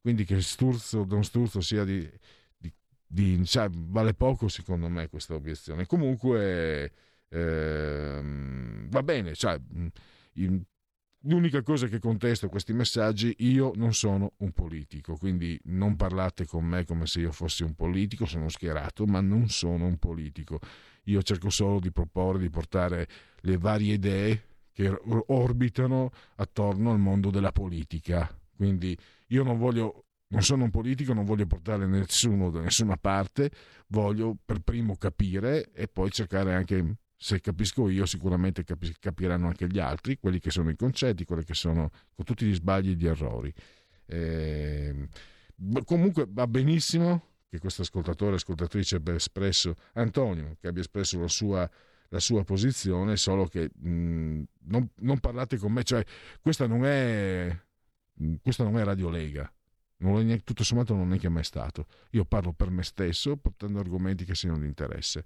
quindi che Sturzo, Don Sturzo sia di, di, di cioè, vale poco secondo me questa obiezione. Comunque eh, va bene, cioè, L'unica cosa che contesto questi messaggi, io non sono un politico, quindi non parlate con me come se io fossi un politico, sono schierato, ma non sono un politico. Io cerco solo di proporre, di portare le varie idee che orbitano attorno al mondo della politica, Quindi io non voglio non sono un politico, non voglio portare nessuno da nessuna parte, voglio per primo capire e poi cercare anche, se capisco io, sicuramente capi- capiranno anche gli altri, quelli che sono i concetti, quelli che sono con tutti gli sbagli e gli errori. Eh, comunque va benissimo che questo ascoltatore, ascoltatrice abbia espresso, Antonio, che abbia espresso la sua, la sua posizione, solo che mh, non, non, parlate con me, cioè questa non è, questa non è Radio Lega, neanche, tutto sommato non è che mai stato. Io parlo per me stesso, portando argomenti che siano di interesse.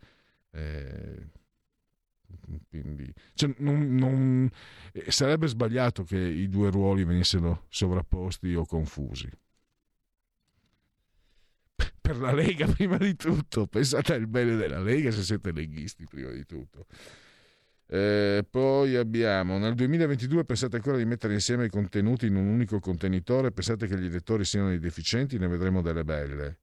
Eh, quindi, cioè, non, non, eh, sarebbe sbagliato che i due ruoli venissero sovrapposti o confusi. Per la Lega (laughs) prima di tutto, pensate al bene della Lega se siete leghisti prima di tutto. Eh, poi abbiamo nel 2022 pensate ancora di mettere insieme i contenuti in un unico contenitore, pensate che gli lettori siano dei deficienti, ne vedremo delle belle.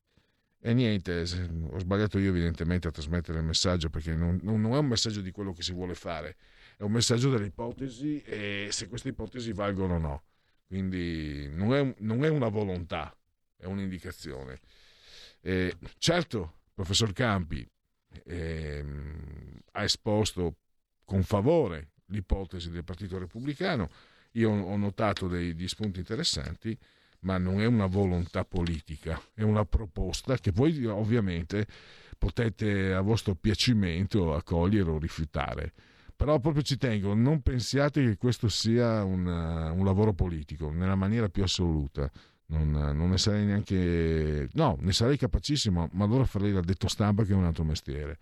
E niente, ho sbagliato io evidentemente a trasmettere il messaggio perché non, non è un messaggio di quello che si vuole fare, è un messaggio delle ipotesi e se queste ipotesi valgono o no. Quindi non è, non è una volontà, è un'indicazione. Eh, certo, professor Campi eh, ha esposto con favore l'ipotesi del Partito Repubblicano. Io ho notato degli spunti interessanti, ma non è una volontà politica, è una proposta che voi ovviamente potete a vostro piacimento accogliere o rifiutare. Però proprio ci tengo, non pensiate che questo sia una, un lavoro politico, nella maniera più assoluta. Non, non, ne sarei neanche... No, ne sarei capacissimo, ma allora farei l'addetto stampa che è un altro mestiere.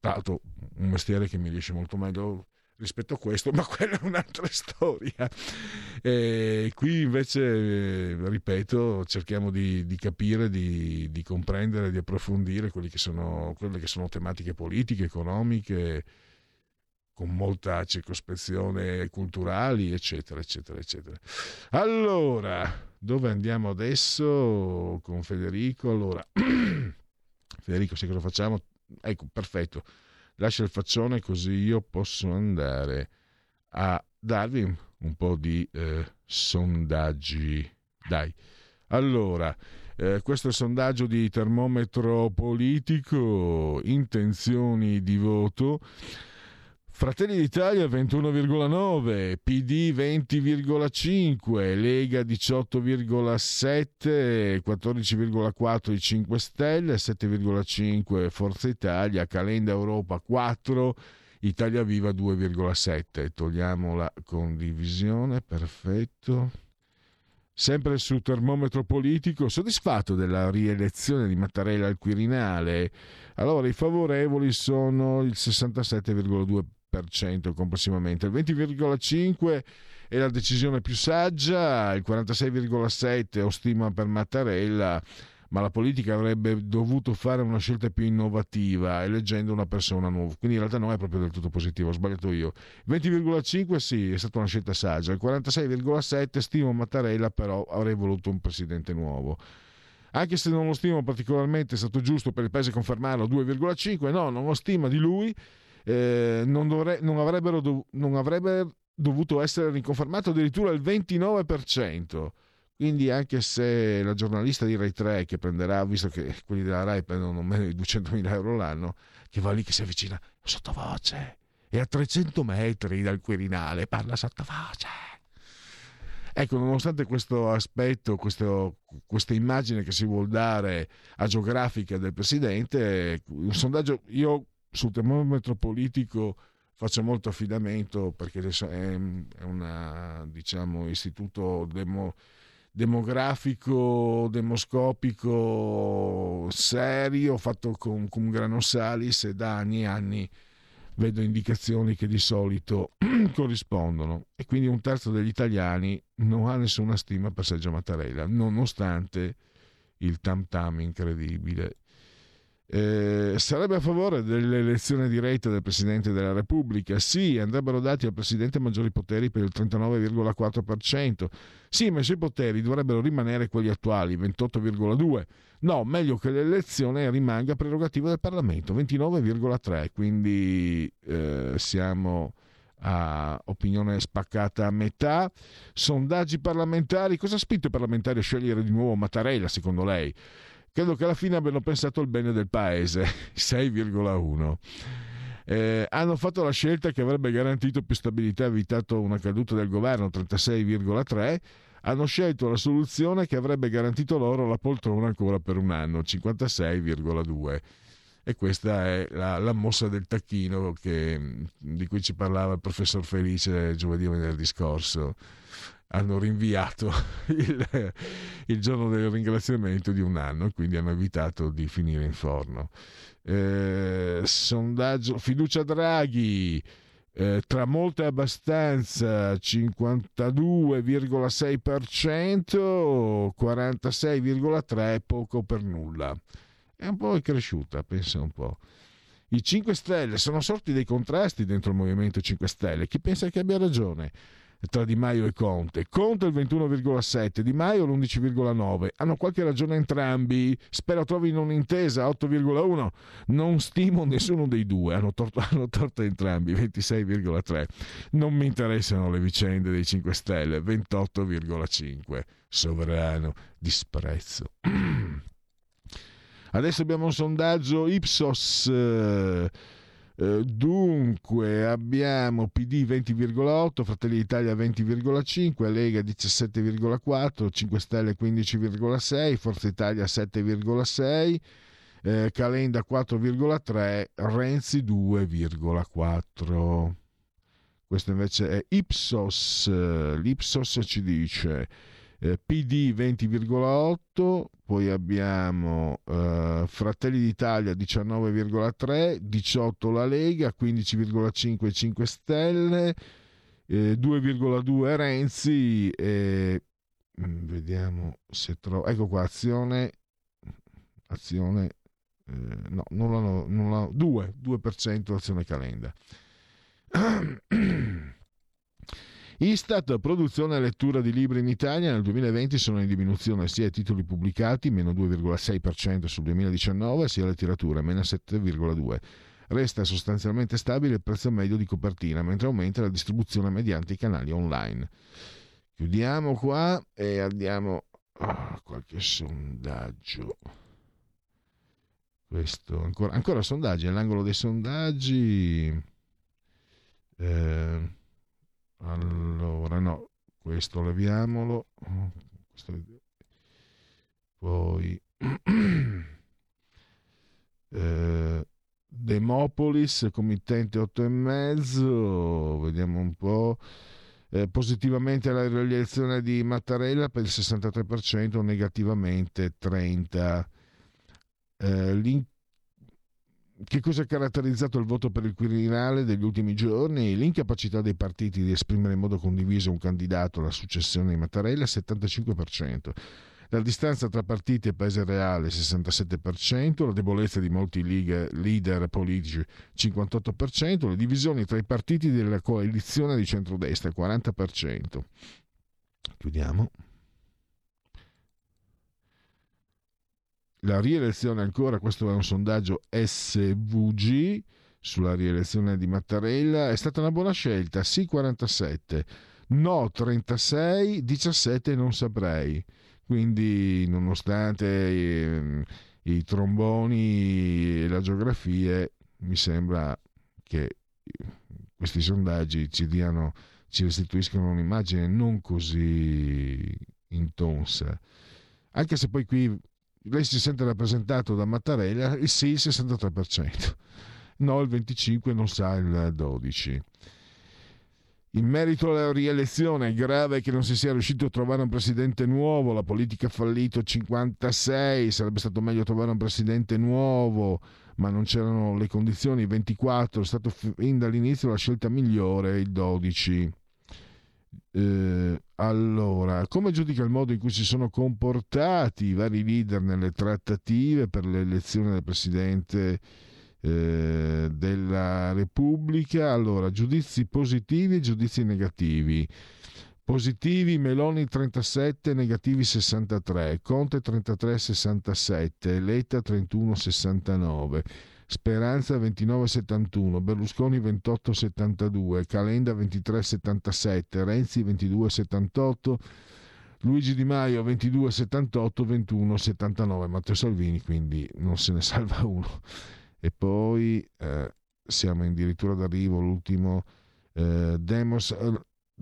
Tra l'altro un mestiere che mi riesce molto meglio rispetto a questo, (laughs) ma quella è un'altra storia. E qui invece, ripeto, cerchiamo di, di capire, di, di, comprendere, di approfondire che sono, quelle che sono tematiche politiche, economiche, con molta circospezione culturali, eccetera, eccetera, eccetera. Allora, dove andiamo adesso con Federico? Allora, (clears throat) Federico, sai cosa facciamo? Ecco, perfetto. Lascia il faccione così io posso andare a darvi un po' di eh, sondaggi. Dai. Allora, eh, questo è il sondaggio di termometro politico, intenzioni di voto. Fratelli d'Italia 21,9, PD 20,5, Lega 18,7, 14,4 i 5 Stelle, 7,5 Forza Italia, Calenda Europa 4, Italia Viva 2,7. Togliamo la condivisione, perfetto. Sempre sul termometro politico, soddisfatto della rielezione di Mattarella al Quirinale. Allora, i favorevoli sono il 67,2% complessivamente, il 20,5% è la decisione più saggia, il 46,7% ho stima per Mattarella, ma la politica avrebbe dovuto fare una scelta più innovativa eleggendo una persona nuova. Quindi in realtà non è proprio del tutto positivo, ho sbagliato io. Il 20,5 sì, è stata una scelta saggia, il 46,7 stimo Mattarella, però avrei voluto un presidente nuovo. Anche se non lo stimo particolarmente, è stato giusto per il paese confermarlo 2,5, no, non ho stima di lui eh, non, dovre- non, avrebbero dov- non avrebbe dovuto essere riconfermato addirittura il 29%. Quindi anche se la giornalista di Rai 3 che prenderà, visto che quelli della Rai prendono meno di 200.000 euro l'anno, che va lì che si avvicina sottovoce e a 300 metri dal Quirinale parla sottovoce. Ecco, nonostante questo aspetto, questo, questa immagine che si vuol dare a geografica del Presidente, un sondaggio, io sul termometro politico faccio molto affidamento perché è un diciamo, istituto demo, demografico, demoscopico serio, fatto con, con Granosalis e da anni e anni vedo indicazioni che di solito (clears throat) corrispondono. E quindi un terzo degli italiani non ha nessuna stima per Sergio Mattarella, nonostante il tam tam incredibile eh, sarebbe a favore dell'elezione diretta del Presidente della Repubblica? Sì, andrebbero dati al Presidente maggiori poteri per il 39,4%. Sì, ma i suoi poteri dovrebbero rimanere quelli attuali, 28,2%. No, meglio che l'elezione rimanga prerogativa del Parlamento, 29,3%. Quindi eh, siamo ha opinione spaccata a metà. Sondaggi parlamentari, cosa ha spinto i parlamentari a scegliere di nuovo Mattarella secondo lei? Credo che alla fine abbiano pensato al bene del paese, (laughs) 6,1. Eh, hanno fatto la scelta che avrebbe garantito più stabilità e evitato una caduta del governo, 36,3. Hanno scelto la soluzione che avrebbe garantito loro la poltrona ancora per un anno, 56,2 e questa è la, la mossa del tacchino che, di cui ci parlava il professor Felice giovedì o venerdì scorso. Hanno rinviato (laughs) il, il, giorno del ringraziamento di un anno e quindi hanno evitato di finire in forno. Eh, sondaggio fiducia Draghi. Eh, tra molto e abbastanza 52,6%, 46,3% poco per nulla è un po' cresciuta, pensa un po'. I 5 Stelle sono sorti dei contrasti dentro il Movimento 5 Stelle. Chi pensa che abbia ragione? Tra Di Maio e Conte. Conte il 21,7, Di Maio l'11,9. Hanno qualche ragione entrambi. Spero trovino un'intesa 8,1. Non stimo nessuno dei due. Hanno torto, (laughs) hanno torto entrambi 26,3. Non mi interessano le vicende dei 5 Stelle 28,5. Sovrano, disprezzo. (clears throat) Adesso abbiamo un sondaggio Ipsos. Eh dunque abbiamo PD 20,8, Fratelli d'Italia 20,5, Lega 17,4, 5 Stelle 15,6, Forza Italia 7,6, eh, Calenda 4,3, Renzi 2,4. Questo invece è Ipsos. L'Ipsos ci dice eh, PD 20,8, poi abbiamo eh, Fratelli d'Italia 19,3, 18 la Lega, 15,5 5 Stelle, eh, 2,2 Renzi, e, mm, vediamo se trovo, ecco qua, azione, azione, eh, no, non l'hanno, non l'hanno, 2, 2% azione calenda. (clears throat) Istat, produzione e lettura di libri in Italia nel 2020 sono in diminuzione sia i titoli pubblicati, meno 2,6% sul 2019, sia la letteratura, meno 7,2%. Resta sostanzialmente stabile il prezzo medio di copertina, mentre aumenta la distribuzione mediante i canali online. Chiudiamo qua e andiamo a qualche sondaggio. Questo ancora, ancora sondaggi, all'angolo dei sondaggi. Eh, allora, no, questo leviamolo. Questo... Poi... (clears throat) eh, Demopolis, committente 8,5, vediamo un po'. Eh, positivamente la rielezione di Mattarella per il 63%, negativamente 30%. Eh, che cosa ha caratterizzato il voto per il Quirinale degli ultimi giorni? L'incapacità dei partiti di esprimere in modo condiviso un candidato alla successione di Mattarella, 75%. La distanza tra partiti e paese reale 67%, la debolezza di molti leader politici 58%, le divisioni tra i partiti della coalizione di centrodestra 40%. Chiudiamo. La rielezione ancora, questo è un sondaggio SVG sulla rielezione di Mattarella, è stata una buona scelta, sì 47, no 36, 17 non saprei. Quindi nonostante i, i tromboni e la geografia, mi sembra che questi sondaggi ci diano ci restituiscono un'immagine non così intonsa. Anche se poi qui lei si sente rappresentato da Mattarella, il sì il 63%, no il 25%, non sa il 12%. In merito alla rielezione, è grave che non si sia riuscito a trovare un presidente nuovo, la politica ha fallito 56, sarebbe stato meglio trovare un presidente nuovo, ma non c'erano le condizioni, 24, è stato fin dall'inizio la scelta migliore, il 12. Eh, allora, come giudica il modo in cui si sono comportati i vari leader nelle trattative per l'elezione del Presidente eh, della Repubblica? Allora, giudizi positivi e giudizi negativi. Positivi Meloni 37, negativi 63, Conte 33, 67, Letta 31, 69. Speranza 29,71, Berlusconi 28,72, Calenda 23,77, Renzi 22,78, Luigi Di Maio 22,78, 21,79, Matteo Salvini quindi non se ne (laughs) salva uno. E poi eh, siamo addirittura d'arrivo, l'ultimo eh, Demos,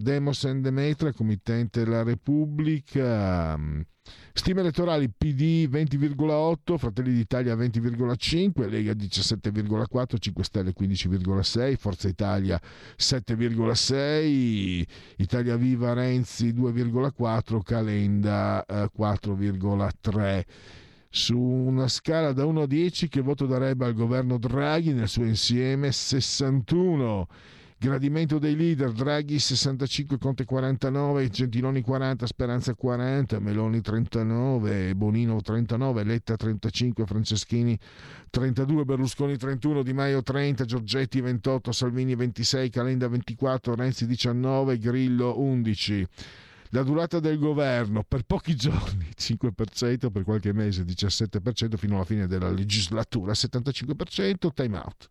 Demos and Demetra, committente della Repubblica. Stime elettorali PD 20,8, Fratelli d'Italia 20,5, Lega 17,4, 5 Stelle 15,6, Forza Italia 7,6, Italia Viva Renzi 2,4, Calenda 4,3 eh, su una scala da 1 a 10 che voto darebbe al governo Draghi nel suo insieme 61 Gradimento dei leader, Draghi 65, Conte 49, Gentiloni 40, Speranza 40, Meloni 39, Bonino 39, Letta 35, Franceschini 32, Berlusconi 31, Di Maio 30, Giorgetti 28, Salvini 26, Calenda 24, Renzi 19, Grillo 11. La durata del governo per pochi giorni (laughs) 5%, per qualche mese 17% fino alla fine della legislatura 75%, time out.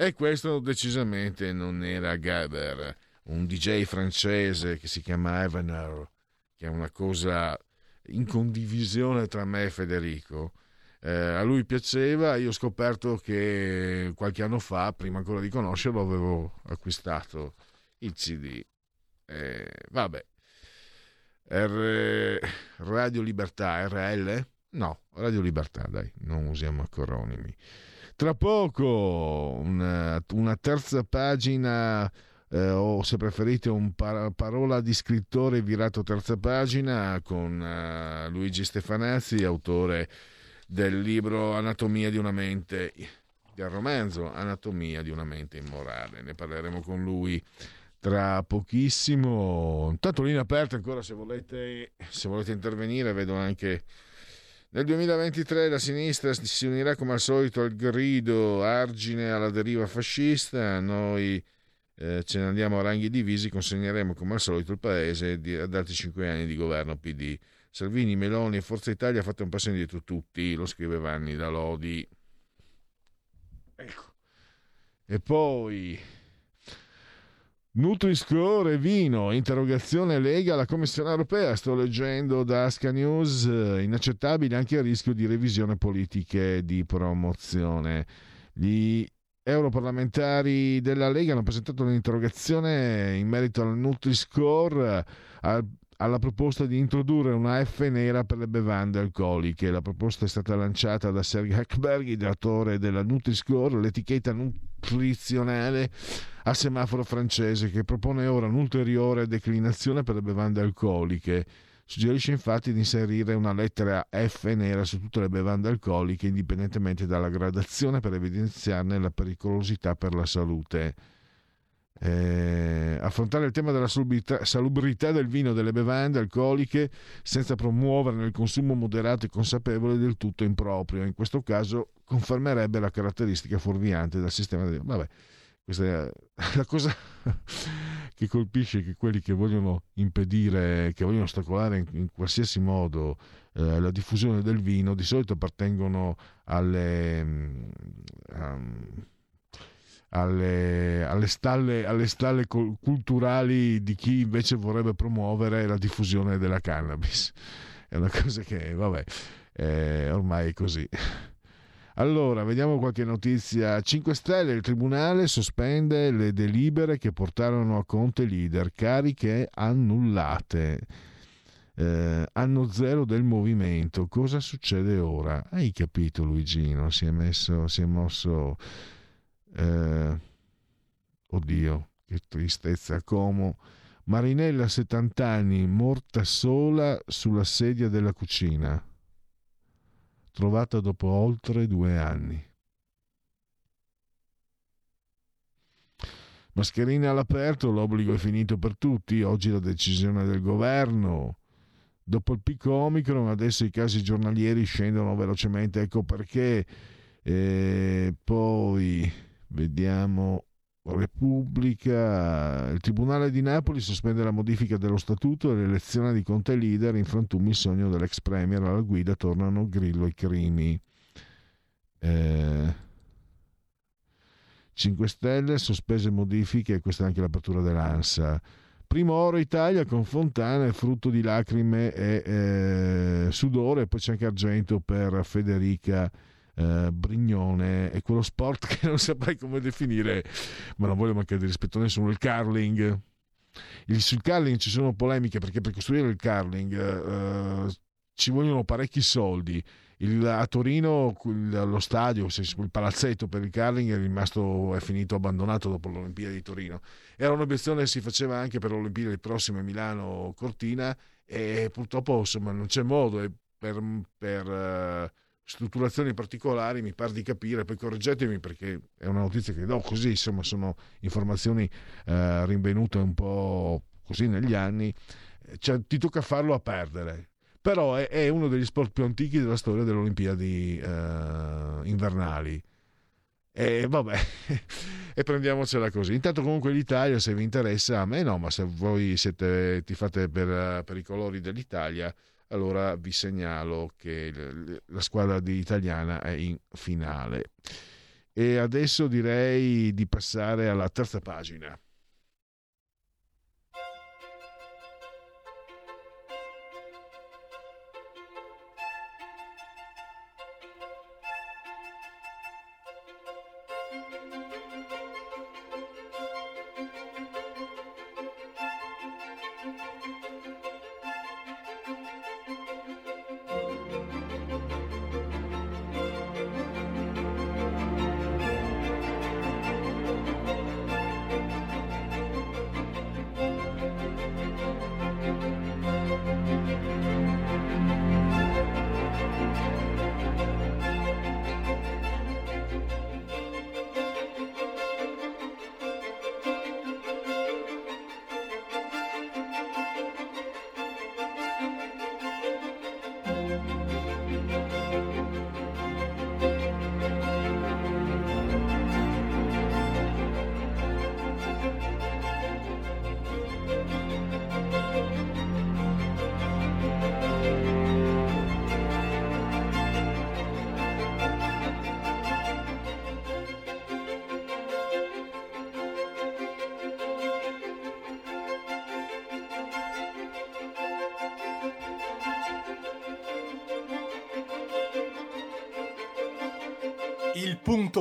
E questo decisamente non era Gaber, un DJ francese che si chiama Evener, che è una cosa in condivisione tra me e Federico. Eh, a lui piaceva, io ho scoperto che qualche anno fa, prima ancora di conoscerlo, avevo acquistato il CD. Eh, vabbè, R... Radio Libertà, RL? No, Radio Libertà, dai, non usiamo acronimi. Tra poco una, una terza pagina, eh, o se preferite un par- parola di scrittore virato terza pagina con uh, Luigi Stefanazzi, autore del libro Anatomia di una mente, del romanzo Anatomia di una mente immorale. Ne parleremo con lui tra pochissimo. Intanto linea aperta ancora se volete, se volete intervenire, vedo anche nel 2023 la sinistra si unirà come al solito al grido argine alla deriva fascista, noi eh, ce ne andiamo a ranghi divisi, consegneremo come al solito il paese di, ad altri cinque anni di governo PD. Salvini, Meloni e Forza Italia fate un passo indietro tutti, lo scrive Vanni da Lodi. Ecco. E poi Nutri-Score e vino, interrogazione Lega alla Commissione europea, sto leggendo da Asca News, inaccettabile anche il rischio di revisione politiche di promozione. Gli europarlamentari della Lega hanno presentato un'interrogazione in merito al Nutri-Score, al alla proposta di introdurre una F nera per le bevande alcoliche. La proposta è stata lanciata da Sergei Hackberg, ideatore della Nutri-Score, l'etichetta nutrizionale a semaforo francese, che propone ora un'ulteriore declinazione per le bevande alcoliche. Suggerisce infatti di inserire una lettera F nera su tutte le bevande alcoliche, indipendentemente dalla gradazione, per evidenziarne la pericolosità per la salute. Eh, affrontare il tema della salubrità, del vino e delle bevande alcoliche senza promuoverne il consumo moderato e consapevole è del tutto improprio. In questo caso confermerebbe la caratteristica fuorviante del sistema di... Vabbè, questa è (laughs) la cosa che colpisce che quelli che vogliono impedire, che vogliono ostacolare in, in qualsiasi modo eh, la diffusione del vino, di solito appartengono alle... Um, alle, alle, stalle, alle stalle culturali di chi invece vorrebbe promuovere la diffusione della cannabis. È una cosa che, vabbè, è ormai è così. Allora, vediamo qualche notizia. 5 Stelle, il Tribunale sospende le delibere che portarono a Conte leader, cariche annullate. Eh, anno zero del movimento. Cosa succede ora? Hai capito, Luigino? Si è, messo, si è mosso eh, oddio, che tristezza, Como. Marinella, 70 anni, morta sola sulla sedia della cucina, trovata dopo oltre due anni. Mascherine all'aperto, l'obbligo è finito per tutti, oggi la decisione del governo. Dopo il picco Omicron, adesso i casi giornalieri scendono velocemente, ecco perché. E poi Vediamo Repubblica. Il Tribunale di Napoli sospende la modifica dello statuto e l'elezione di Conte leader. In frantumi il sogno dell'ex premier alla guida tornano Grillo e Crimi. Eh, 5 Stelle, sospese modifiche, e questa è anche l'apertura dell'ANSA. Primo oro Italia con Fontana, frutto di lacrime e eh, sudore, poi c'è anche argento per Federica eh, Brignone è quello sport (laughs) che non saprei come definire, ma non voglio mancare di rispetto a nessuno, il curling. Il, sul curling ci sono polemiche perché per costruire il curling eh, ci vogliono parecchi soldi il- a Torino lo stadio, il palazzetto per il curling è rimasto, è finito abbandonato dopo l'Olimpiade di Torino. Era un'obiezione che si faceva anche per l'Olimpiade prossime Milano Cortina e purtroppo insomma non c'è modo e per, per, eh, strutturazioni particolari mi pare di capire, poi correggetemi perché è una notizia che do così, insomma sono informazioni eh, rinvenute un po' così negli anni, cioè, ti tocca farlo a perdere. Però è, è uno degli sport più antichi della storia delle Olimpiadi eh, invernali. E vabbè, (laughs) e prendiamocela così. Intanto comunque l'Italia, se vi interessa, a me no, ma se voi siete, ti fate per, per i colori dell'Italia, allora vi segnalo che la squadra italiana è in finale. E adesso direi di passare alla terza pagina.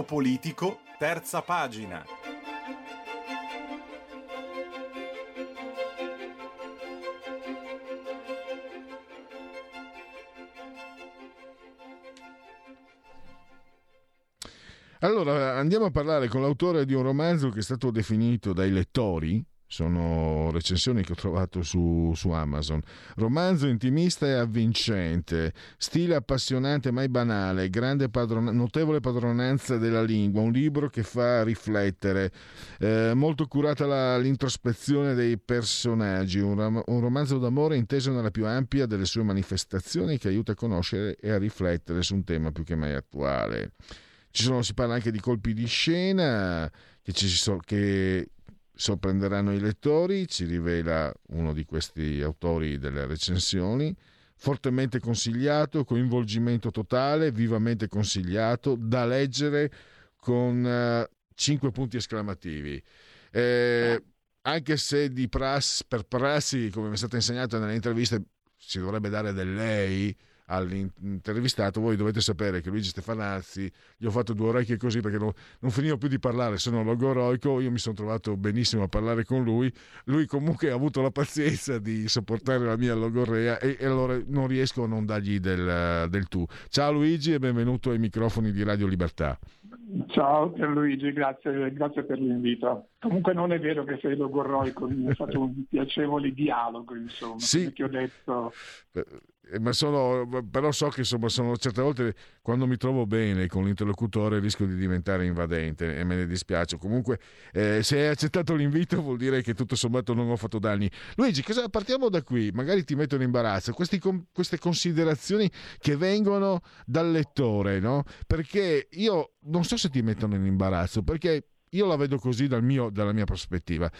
Politico, terza pagina. Allora, andiamo a parlare con l'autore di un romanzo che è stato definito dai lettori, sono recensioni che ho trovato su, su Amazon. Romanzo intimista e avvincente, stile appassionante mai banale, padron- notevole padronanza della lingua, un libro che fa riflettere, eh, molto curata la- l'introspezione dei personaggi, un, ram- un romanzo d'amore inteso nella più ampia delle sue manifestazioni che aiuta a conoscere e a riflettere su un tema più che mai attuale. Sono, si parla anche di colpi di scena che, ci che sorprenderanno i lettori, ci rivela uno di questi autori delle recensioni. Fortemente consigliato, coinvolgimento totale, vivamente consigliato, da leggere con 5 punti esclamativi. Eh, anche se di prassi, per prassi, come mi è stato insegnato nelle interviste, si dovrebbe dare del lei all'intervistato, voi dovete sapere che Luigi Stefanazzi gli ho fatto due orecchie così perché non, non finivo più di parlare, sono logoroico, io mi sono trovato benissimo a parlare con lui, lui comunque ha avuto la pazienza di sopportare la mia logorrea e, e allora non riesco a non dargli del, del tu. Ciao Luigi e benvenuto ai microfoni di Radio Libertà. Ciao Luigi, grazie, grazie per l'invito. Comunque non è vero che sei logorroico, hai fatto un (laughs) piacevole dialogo, insomma, Sì. ti ho detto. Eh, Ma sono, però so che insomma, sono certe volte quando mi trovo bene con l'interlocutore rischio di diventare invadente e me ne dispiace. Comunque, eh, se hai accettato l'invito vuol dire che tutto sommato non ho fatto danni. Luigi, cosa, partiamo da qui, magari ti metto in imbarazzo. Questi queste considerazioni che vengono dal lettore, no? Perché io non so se ti mettono in imbarazzo, perché io la vedo così dal mio- dalla mia prospettiva.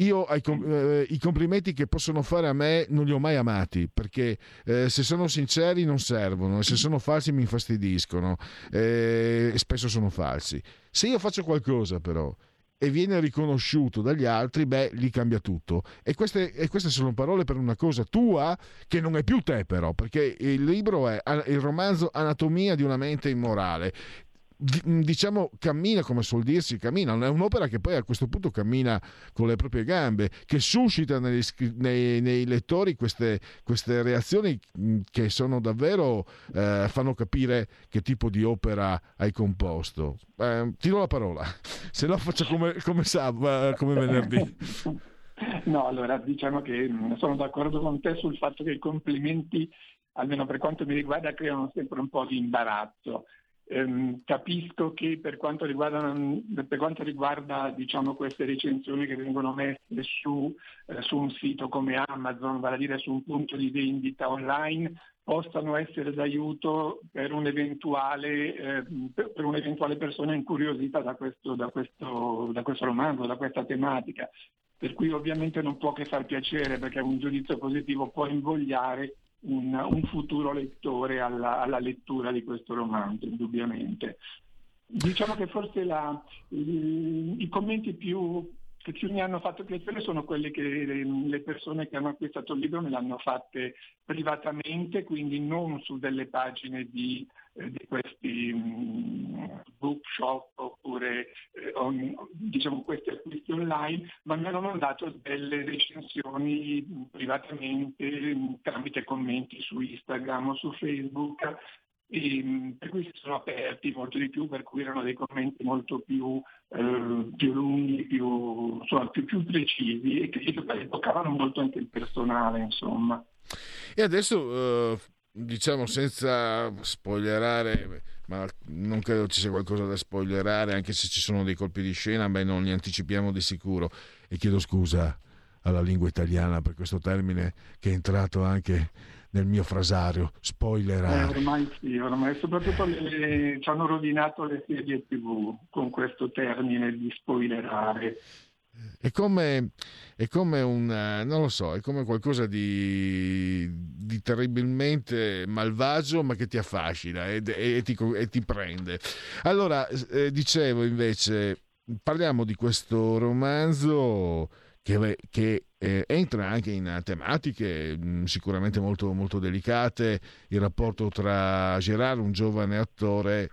Io com- eh, i complimenti che possono fare a me non li ho mai amati perché eh, se sono sinceri non servono e se sono falsi mi infastidiscono eh, e spesso sono falsi. Se io faccio qualcosa però e viene riconosciuto dagli altri, beh, lì cambia tutto. E queste, e queste sono parole per una cosa tua che non è più te però, perché il libro è il romanzo Anatomia di una mente immorale diciamo cammina come suol dirsi, cammina, è un'opera che poi a questo punto cammina con le proprie gambe, che suscita negli, nei, nei, lettori queste, queste, reazioni che sono davvero, eh, fanno capire che tipo di opera hai composto. Eh, ti do la parola, (laughs) se no faccio come, come, sab- come venerdì. (laughs) No, allora diciamo che sono d'accordo con te sul fatto che i complimenti, almeno per quanto mi riguarda, creano sempre un po' di imbarazzo. Ehm, capisco che per quanto riguarda, per quanto riguarda diciamo, queste recensioni che vengono messe su, eh, su, un sito come Amazon, vale a dire su un punto di vendita online, possano essere d'aiuto per un'eventuale, eh, per un'eventuale persona incuriosita da questo, da, questo, da questo romanzo, da questa tematica. Per cui ovviamente non può che far piacere perché un giudizio positivo può invogliare un, un futuro lettore alla, alla, lettura di questo romanzo, indubbiamente. Diciamo che forse la, i, i commenti più, che più mi hanno fatto piacere sono quelli che le persone che hanno acquistato il libro me l'hanno fatte privatamente, quindi non su delle pagine di, di questi um, bookshop oppure eh, on, diciamo questi acquisti online, ma mi hanno mandato delle recensioni privatamente tramite commenti su Instagram o su Facebook e, mm, per cui si sono aperti molto di più, per cui erano dei commenti molto più, eh, più lunghi, più, insomma, più, più, precisi e che toccavano molto anche il personale, insomma. E adesso, eh, diciamo, senza spoilerare, ma non credo ci sia qualcosa da spoilerare, anche se ci sono dei colpi di scena, beh, non li anticipiamo di sicuro. E chiedo scusa alla lingua italiana per questo termine che è entrato anche nel mio frasario, spoilerare. Eh, ormai sì, ormai soprattutto le, ci hanno rovinato le serie tv con questo termine di spoilerare. È come, è come un, lo so, è come qualcosa di, di terribilmente malvagio ma che ti affascina e, e, ti, e ti, prende. Allora, eh, dicevo invece, parliamo di questo romanzo che, che eh, entra anche in tematiche mh, mm, sicuramente molto, molto delicate, il rapporto tra Gerard, un giovane attore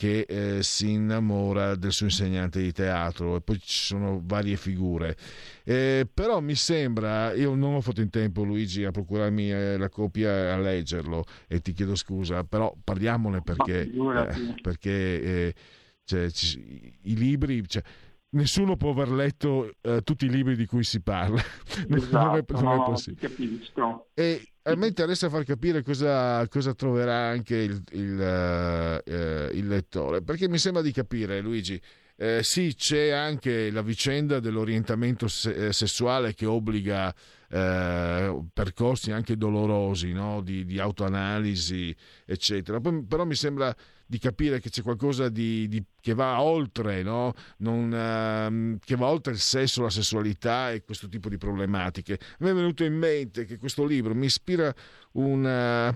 che eh, si innamora del suo insegnante di teatro e poi ci sono varie figure. Eh, però mi sembra, io non ho fatto in tempo Luigi a procurarmi eh, la copia e a leggerlo e ti chiedo scusa, però parliamone perché, eh, perché eh, cioè, ci, i libri... Cioè, nessuno può aver letto uh, tutti i libri di cui si parla. Esatto, (laughs) non, è, non no, è possibile. Capisco. E a me interessa far capire cosa, cosa troverà anche il, il, uh, il, lettore, perché mi sembra di capire, Luigi. Eh, sì, c'è anche la vicenda dell'orientamento se- sessuale che obbliga eh, percorsi anche dolorosi no? di, di, autoanalisi, eccetera. Poi, però mi sembra di capire che c'è qualcosa di, di, che va oltre, no? Non, uh, che va oltre il sesso, la sessualità e questo tipo di problematiche. Me è venuto in mente che questo libro mi ispira una,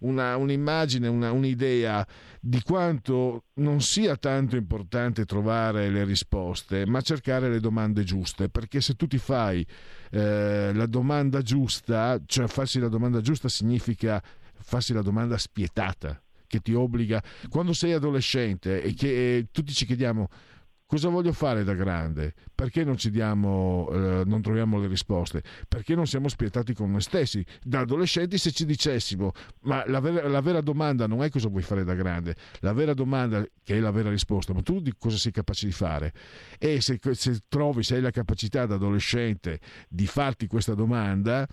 una, un'immagine, una, un'idea di quanto non sia tanto importante trovare le risposte, ma cercare le domande giuste, perché se tu ti fai eh, la domanda giusta, cioè farsi la domanda giusta significa farsi la domanda spietata che ti obbliga, quando sei adolescente e che e tutti ci chiediamo cosa voglio fare da grande, perché non ci diamo, eh, non troviamo le risposte, perché non siamo spietati con noi stessi. Da adolescenti se ci dicessimo, ma la vera, la vera domanda non è cosa vuoi fare da grande, la vera domanda che è la vera risposta, ma tu di cosa sei capace di fare? E se, se trovi, se hai la capacità da adolescente di farti questa domanda,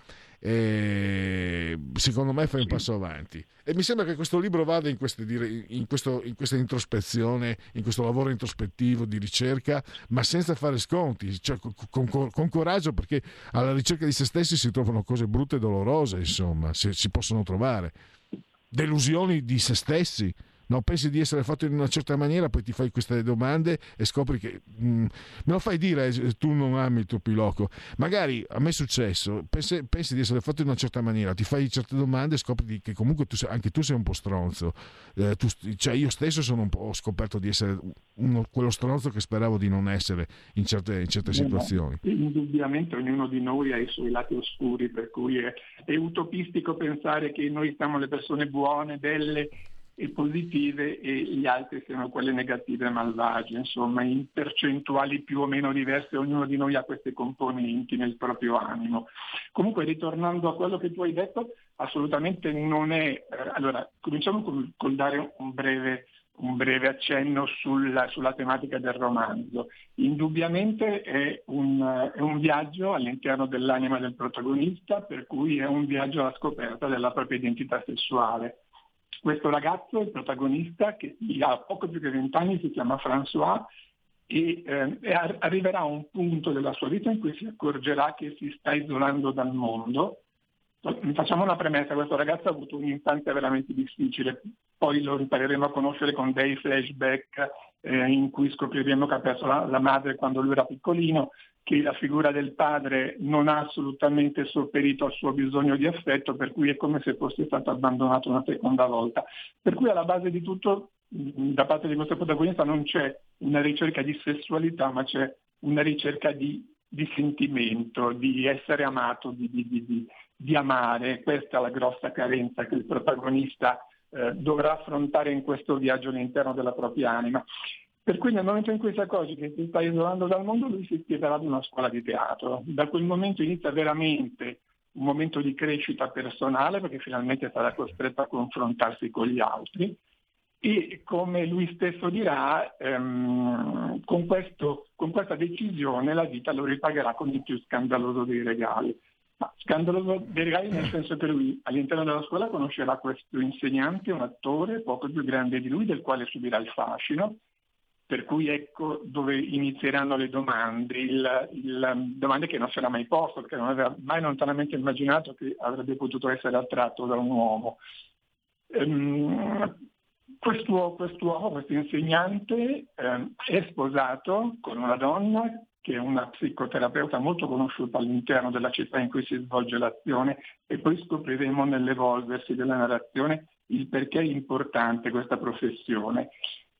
eh, secondo me fai un passo avanti. E mi sembra che questo libro vada in, queste, in, questo, in, questa introspezione, in questo lavoro introspettivo di ricerca, ma senza fare sconti, cioè con, con, con, coraggio, perché alla ricerca di se stessi si trovano cose brutte e dolorose, insomma, si, si possono trovare. Delusioni di se stessi no? pensi di essere fatto in una certa maniera, poi ti fai queste domande e scopri che mm, me lo fai dire, eh, tu non ami il tuo piloco. Magari a me è successo, pensi, pensi, di essere fatto in una certa maniera, ti fai certe domande e scopri che comunque tu, anche tu sei un po' stronzo. Eh, tu, cioè io stesso ho scoperto di essere uno, quello stronzo che speravo di non essere in certe, in certe situazioni. Indubbiamente ognuno di noi ha i suoi lati oscuri, per cui è, è utopistico pensare che noi siamo le persone buone, belle positive e gli altri siano quelle negative e malvagie, insomma in percentuali più o meno diverse ognuno di noi ha queste componenti nel proprio animo. Comunque ritornando a quello che tu hai detto, assolutamente non è... Eh, allora, cominciamo col, col dare un breve un breve accenno sulla, sulla, tematica del romanzo. Indubbiamente è un, è un, viaggio all'interno dell'anima del protagonista, per cui è un viaggio alla scoperta della propria identità sessuale. Questo ragazzo, il protagonista, che ha poco più di vent'anni, si chiama François e, eh, arriverà a un punto della sua vita in cui si accorgerà che si sta isolando dal mondo. Facciamo una premessa, questo ragazzo ha avuto un'infanzia veramente difficile, poi lo impareremo a conoscere con dei flashback eh, in cui scopriremo che ha perso la, la, madre quando lui era piccolino, che la figura del padre non ha assolutamente sopperito al suo bisogno di affetto, per cui è come se fosse stato abbandonato una seconda volta. Per cui alla base di tutto, da parte di questo protagonista, non c'è una ricerca di sessualità, ma c'è una ricerca di, di sentimento, di essere amato, di, di, di di amare, questa è la grossa carenza che il protagonista eh, dovrà affrontare in questo viaggio all'interno della propria anima. Per cui nel momento in cui si accorge che si sta isolando dal mondo, lui si iscriverà ad una scuola di teatro. Da quel momento inizia veramente un momento di crescita personale, perché finalmente sarà costretto a confrontarsi con gli altri. E come lui stesso dirà, ehm, con, questo, con questa decisione la vita lo ripagherà con il più scandaloso dei regali. Ma scandaloso dei regali nel senso che lui all'interno della scuola conoscerà questo insegnante, un attore poco più grande di lui, del quale subirà il fascino, per cui ecco dove inizieranno le domande, il, il, domande che non si era mai posto, perché non aveva mai lontanamente immaginato che avrebbe potuto essere attratto da un uomo. Um, quest'uomo, quest'uomo, questo insegnante, eh, è sposato con una donna che è una psicoterapeuta molto conosciuta all'interno della città in cui si svolge l'azione e poi scopriremo nell'evolversi della narrazione il perché è importante questa professione.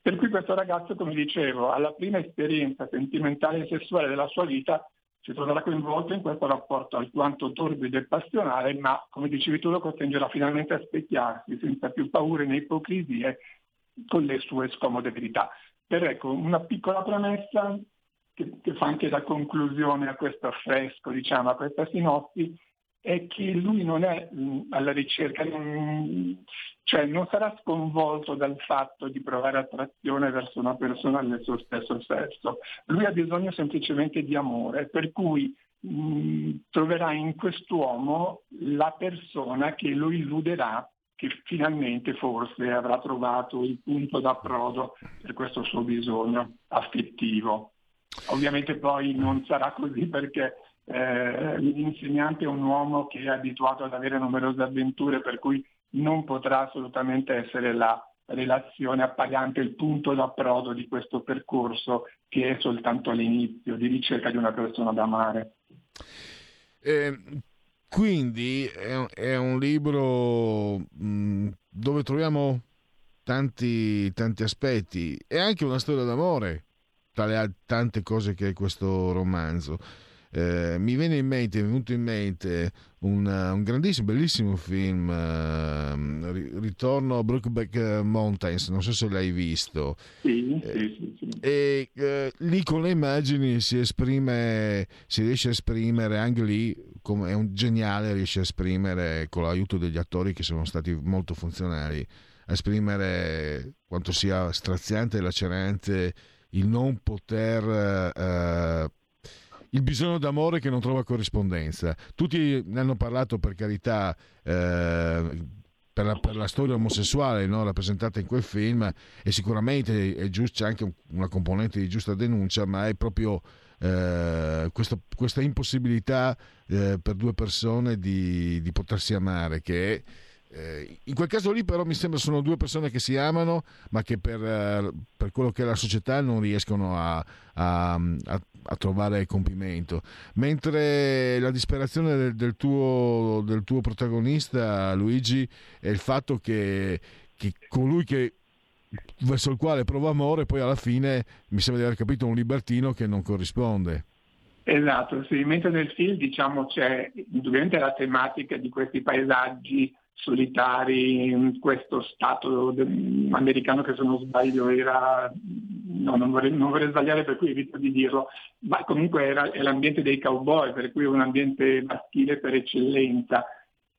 Per cui questo ragazzo, come dicevo, alla prima esperienza sentimentale e sessuale della sua vita si troverà coinvolto in questo rapporto alquanto torbido e passionale, ma come dicevi tu lo costringerà finalmente a specchiarsi senza più paure né ipocrisie con le sue scomode verità. Per ecco, una piccola premessa, che, che, fa anche da conclusione a questo affresco, diciamo, a questa sinossi, è che lui non è mh, alla ricerca, non, cioè non sarà sconvolto dal fatto di provare attrazione verso una persona del suo stesso sesso. Lui ha bisogno semplicemente di amore, per cui mh, troverà in quest'uomo la persona che lo illuderà che finalmente forse avrà trovato il punto d'approdo per questo suo bisogno affettivo. Ovviamente poi non sarà così perché eh, l'insegnante è un uomo che è abituato ad avere numerose avventure, per cui non potrà assolutamente essere la relazione appagante, il punto d'approdo di questo percorso che è soltanto all'inizio di ricerca di una persona da amare. Eh, quindi è, è, un libro mh, dove troviamo tanti, tanti aspetti e anche una storia d'amore tra le tante cose che è questo romanzo. Eh, mi viene in mente, è venuto in mente un, un grandissimo, bellissimo film, eh, Ritorno a Brookback Mountains, non so se l'hai visto. Sì, eh, sì, sì, E eh, lì con le immagini si esprime, si riesce a esprimere, anche lì come è un geniale, riesce a esprimere con l'aiuto degli attori che sono stati molto funzionali, a esprimere quanto sia straziante e lacerante il non poter... Il bisogno d'amore che non trova corrispondenza. Tutti ne hanno parlato per carità eh, per, la, per, la, storia omosessuale no? rappresentata in quel film e sicuramente è giusto, c'è anche una componente di giusta denuncia, ma è proprio eh, questo, questa impossibilità eh, per due persone di, di potersi amare che è eh, in quel caso lì però mi sembra sono due persone che si amano ma che per, eh, per quello che è la società non riescono a, a, a, a, trovare compimento. Mentre la disperazione del, del, tuo, del, tuo, protagonista Luigi è il fatto che, che colui che verso il quale prova amore poi alla fine mi sembra di aver capito un libertino che non corrisponde. Esatto, sì, mentre nel film diciamo c'è indubbiamente la tematica di questi paesaggi solitari, in questo stato americano che se non sbaglio era, no, non vorrei, non vorrei sbagliare per cui evito di dirlo, ma comunque era, è l'ambiente dei cowboy, per cui un ambiente maschile per eccellenza.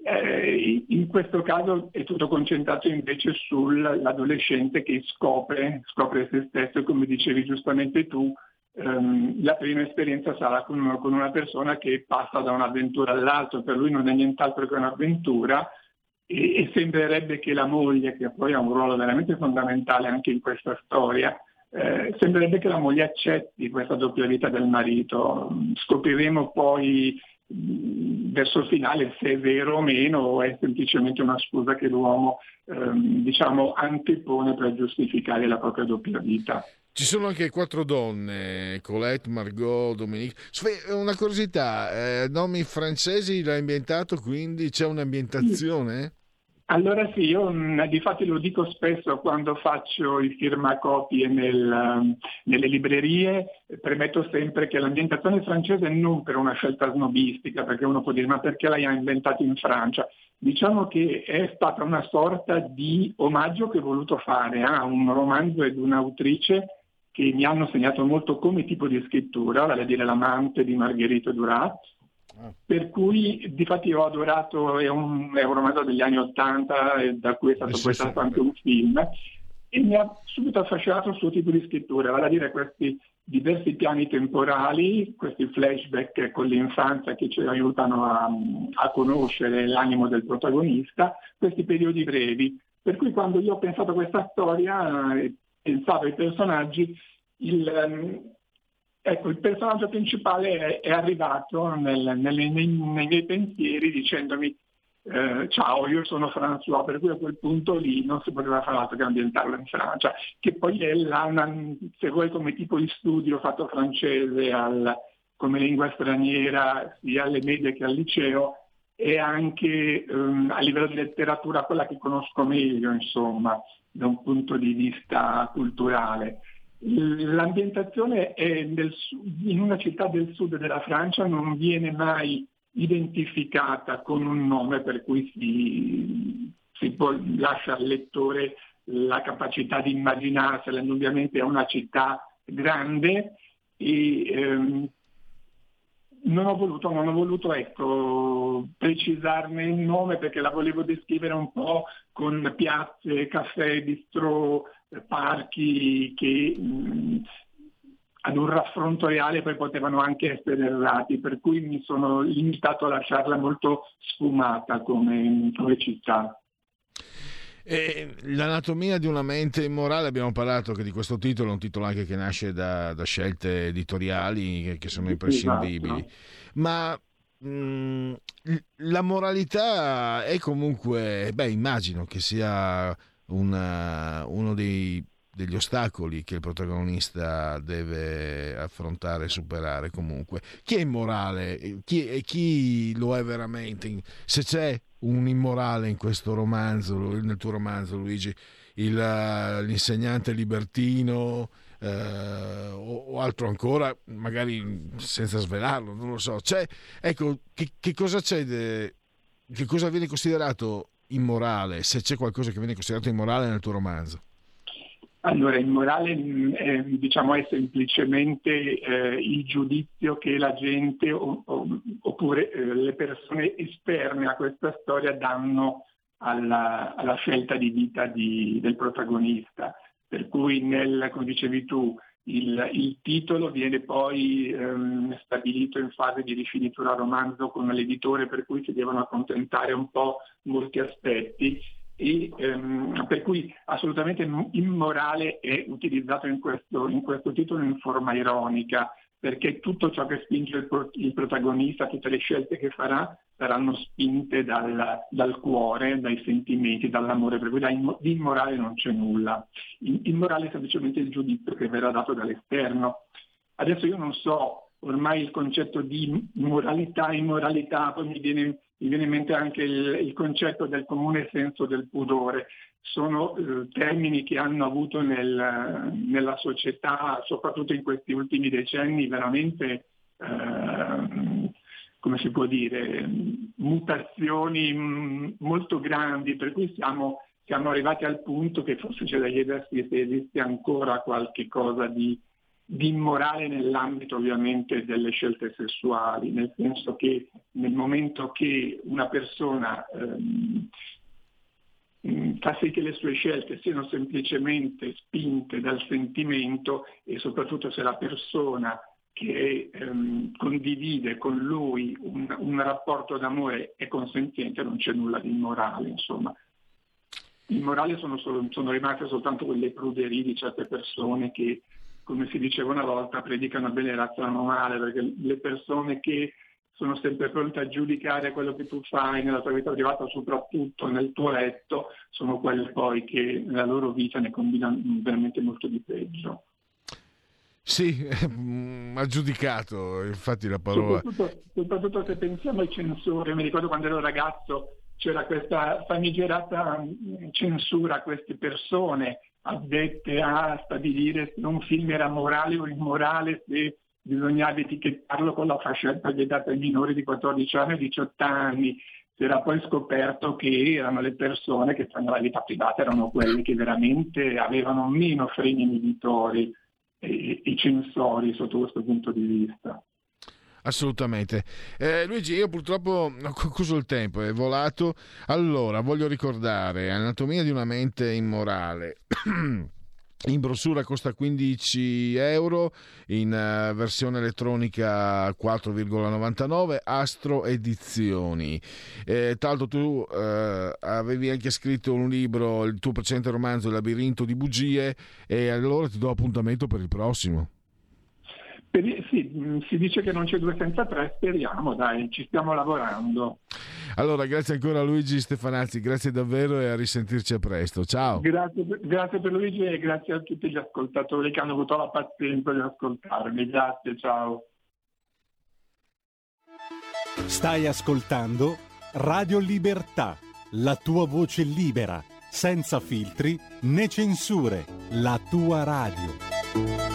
Eh, in questo caso è tutto concentrato invece sull'adolescente che scopre, scopre se stesso e come dicevi giustamente tu, ehm, la prima esperienza sarà con, con, una persona che passa da un'avventura all'altra, per lui non è nient'altro che un'avventura e, e sembrerebbe che la moglie, che poi ha un ruolo veramente fondamentale anche in questa storia, eh, sembrerebbe che la moglie accetti questa doppia vita del marito. Scopriremo poi verso il finale se è vero o meno o è semplicemente una scusa che l'uomo ehm, diciamo antepone per giustificare la propria doppia vita. Ci sono anche quattro donne, Colette, Margot, Dominique. Una curiosità, eh, nomi francesi l'hai ambientato, quindi c'è un'ambientazione? Allora sì, io mh, di fatto lo dico spesso quando faccio i firmacopie nel, um, nelle librerie, premetto sempre che l'ambientazione francese non per una scelta snobistica, perché uno può dire ma perché l'hai inventato in Francia? Diciamo che è stata una sorta di omaggio che ho voluto fare a un romanzo ed un'autrice che mi hanno segnato molto come tipo di scrittura, vale a dire l'amante di Margherita Duras, per cui di fatti ho adorato, è un, è un romanzo degli anni Ottanta, da cui è stato poi stato anche un film, e mi ha subito affascinato il suo tipo di scrittura, vale a dire questi diversi piani temporali, questi flashback con l'infanzia che ci aiutano a, a conoscere l'animo del protagonista, questi periodi brevi. Per cui quando io ho pensato a questa storia, pensavo ai personaggi, il, Ecco, il personaggio principale è, è arrivato nel, nel, nei, nei, miei pensieri dicendomi eh, ciao, io sono François, per cui a quel punto lì non si poteva fare altro che ambientarlo in Francia, che poi è la, se vuoi come tipo di studio fatto francese al, come lingua straniera sia alle medie che al liceo e anche um, a livello di letteratura quella che conosco meglio, insomma, da un punto di vista culturale. L'ambientazione nel, in una città del sud della Francia, non viene mai identificata con un nome per cui si, si lascia al lettore la capacità di immaginarsela. Indubbiamente è una città grande e ehm, non ho voluto, non ho voluto ecco, precisarne il nome perché la volevo descrivere un po' con piazze, caffè, bistro, parchi che mh, ad un raffronto reale poi potevano anche essere errati, per cui mi sono limitato a lasciarla molto sfumata come, come città. E l'anatomia di una mente immorale, abbiamo parlato che di questo titolo, è un titolo anche che nasce da, da scelte editoriali che, che sono imprescindibili, esatto. ma mh, la moralità è comunque, beh immagino che sia una, uno dei, degli ostacoli che il protagonista deve affrontare e superare comunque. Chi è immorale? Chi, e chi lo è veramente? Se c'è un immorale in questo romanzo, nel tuo romanzo Luigi, il, l'insegnante libertino eh, o, o, altro ancora, magari senza svelarlo, non lo so. C'è, ecco, che, che cosa c'è? De, che cosa viene considerato immorale, se c'è qualcosa che viene considerato immorale nel tuo romanzo? Allora, immorale mm, eh, diciamo, è semplicemente eh, il giudizio che la gente o, o, oppure eh, le persone esterne a questa storia danno alla, alla scelta di vita di, del protagonista. Per cui, nel, come dicevi tu, il, il, titolo viene poi ehm, stabilito in fase di rifinitura romanzo con l'editore per cui si devono accontentare un po' molti aspetti e ehm, per cui assolutamente immorale è utilizzato in questo, in questo titolo in forma ironica perché tutto ciò che spinge il, il protagonista, tutte le scelte che farà saranno spinte dal, dal, cuore, dai sentimenti, dall'amore, per cui da di immorale non c'è nulla. Immorale è semplicemente il giudizio che verrà dato dall'esterno. Adesso io non so, ormai il concetto di moralità e immoralità, poi mi viene, mi viene in mente anche il, il, concetto del comune senso del pudore. Sono eh, termini che hanno avuto nel, nella società, soprattutto in questi ultimi decenni, veramente... Eh, come si può dire, mutazioni mh, molto grandi, per cui siamo, siamo arrivati al punto che forse c'è da chiedersi se esiste ancora qualche cosa di, di immorale nell'ambito ovviamente delle scelte sessuali, nel senso che nel momento che una persona ehm, mh, fa sì che le sue scelte siano semplicemente spinte dal sentimento e soprattutto se la persona che ehm, condivide con lui un, un, rapporto d'amore è consenziente, non c'è nulla di immorale, insomma. Immorali sono, sono rimaste soltanto quelle pruderie di certe persone che, come si diceva una volta, predicano bene e razzano male, perché le persone che sono sempre pronte a giudicare quello che tu fai nella tua vita privata, soprattutto nel tuo letto, sono quelle poi che nella loro vita ne combinano veramente molto di peggio. Sì, ha giudicato, infatti la parola... Soprattutto, soprattutto, se pensiamo ai censori, mi ricordo quando ero ragazzo c'era questa famigerata mm, censura a queste persone addette a stabilire se un film era morale o immorale, se bisognava etichettarlo con la fascetta vietata ai minori di 14 anni e 18 anni. Si era poi scoperto che erano le persone che nella vita privata erano quelle che veramente avevano meno freni inibitori i censori sotto questo punto di vista. Assolutamente. Eh, Luigi, io purtroppo ho concluso il tempo, è volato. Allora, voglio ricordare Anatomia di una mente immorale. (clears throat) In brossura costa 15 euro, in uh, versione elettronica 4,99, Astro Edizioni. Eh, tra tu uh, avevi anche scritto un libro, il tuo precedente romanzo, Il labirinto di bugie, e allora ti do appuntamento per il prossimo. Per, sì, mm, si dice che non c'è due senza tre, speriamo, dai, ci stiamo lavorando. Allora, grazie ancora a Luigi Stefanazzi, grazie davvero e a risentirci a presto. Ciao. Grazie, grazie per Luigi e grazie a tutti gli ascoltatori che hanno avuto la pazienza di ascoltarmi. Grazie, ciao. Stai ascoltando Radio Libertà, la tua voce libera, senza filtri né censure, la tua radio.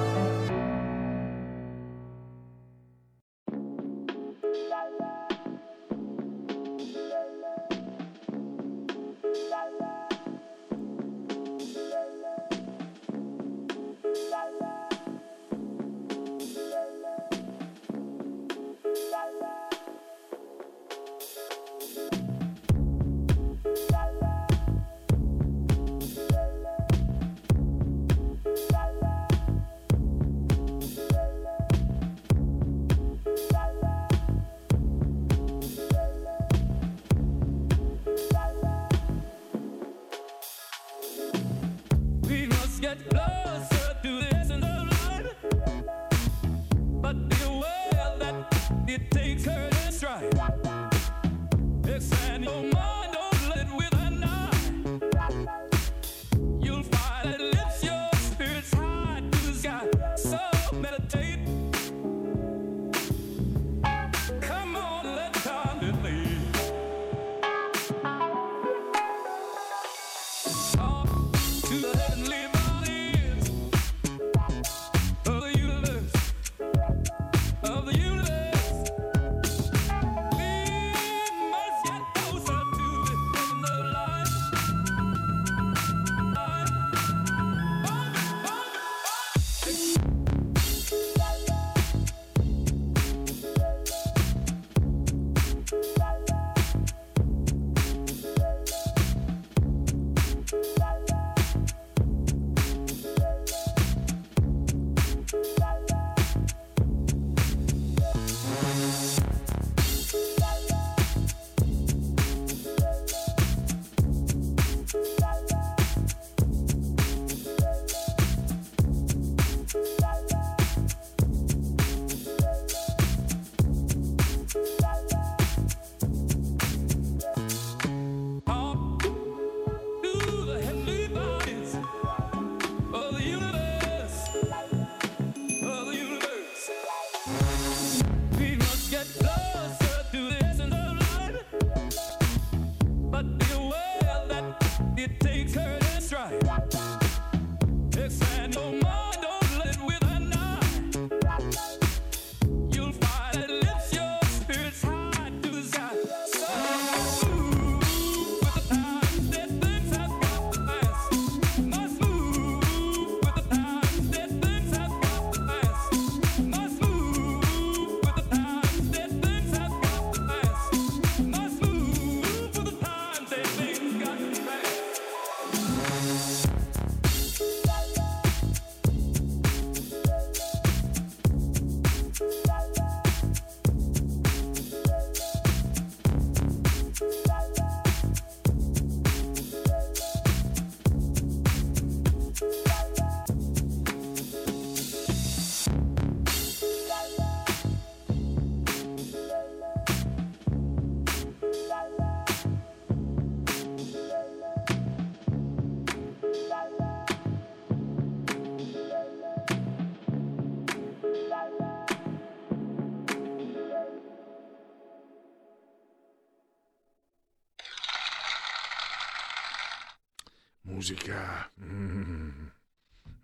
Musica. Mm.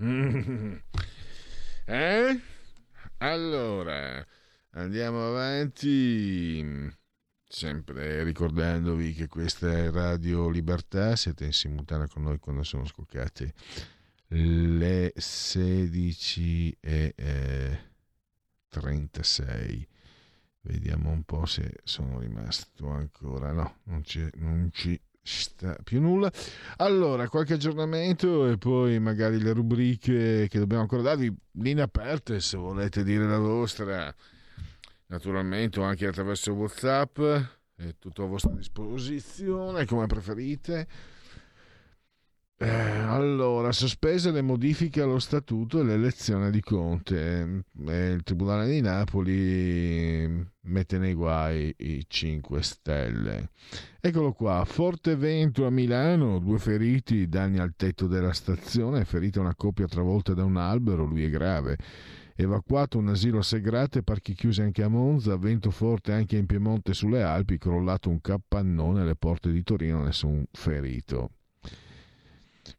Mm. Eh? Allora, andiamo avanti. Sempre ricordandovi che questa è Radio Libertà, siete in simultanea con noi quando sono scoccate le 16 e eh, 36. Vediamo un po' se sono rimasto ancora. No, non, non ci più nulla. Allora, qualche aggiornamento e poi magari le rubriche che dobbiamo ancora darvi. Linee aperte se volete dire la vostra. Naturalmente anche attraverso WhatsApp. È tutto a vostra disposizione, come preferite. Eh, allora, sospese le modifiche allo statuto e l'elezione di Conte. Eh, il Tribunale di Napoli mette nei guai i 5 Stelle. Eccolo qua, forte vento a Milano, due feriti, danni al tetto della stazione, ferita una coppia travolta da un albero, lui è grave. Evacuato un asilo a Segrate, parchi chiusi anche a Monza, vento forte anche in Piemonte sulle Alpi, crollato un capannone alle porte di Torino, nessun ferito.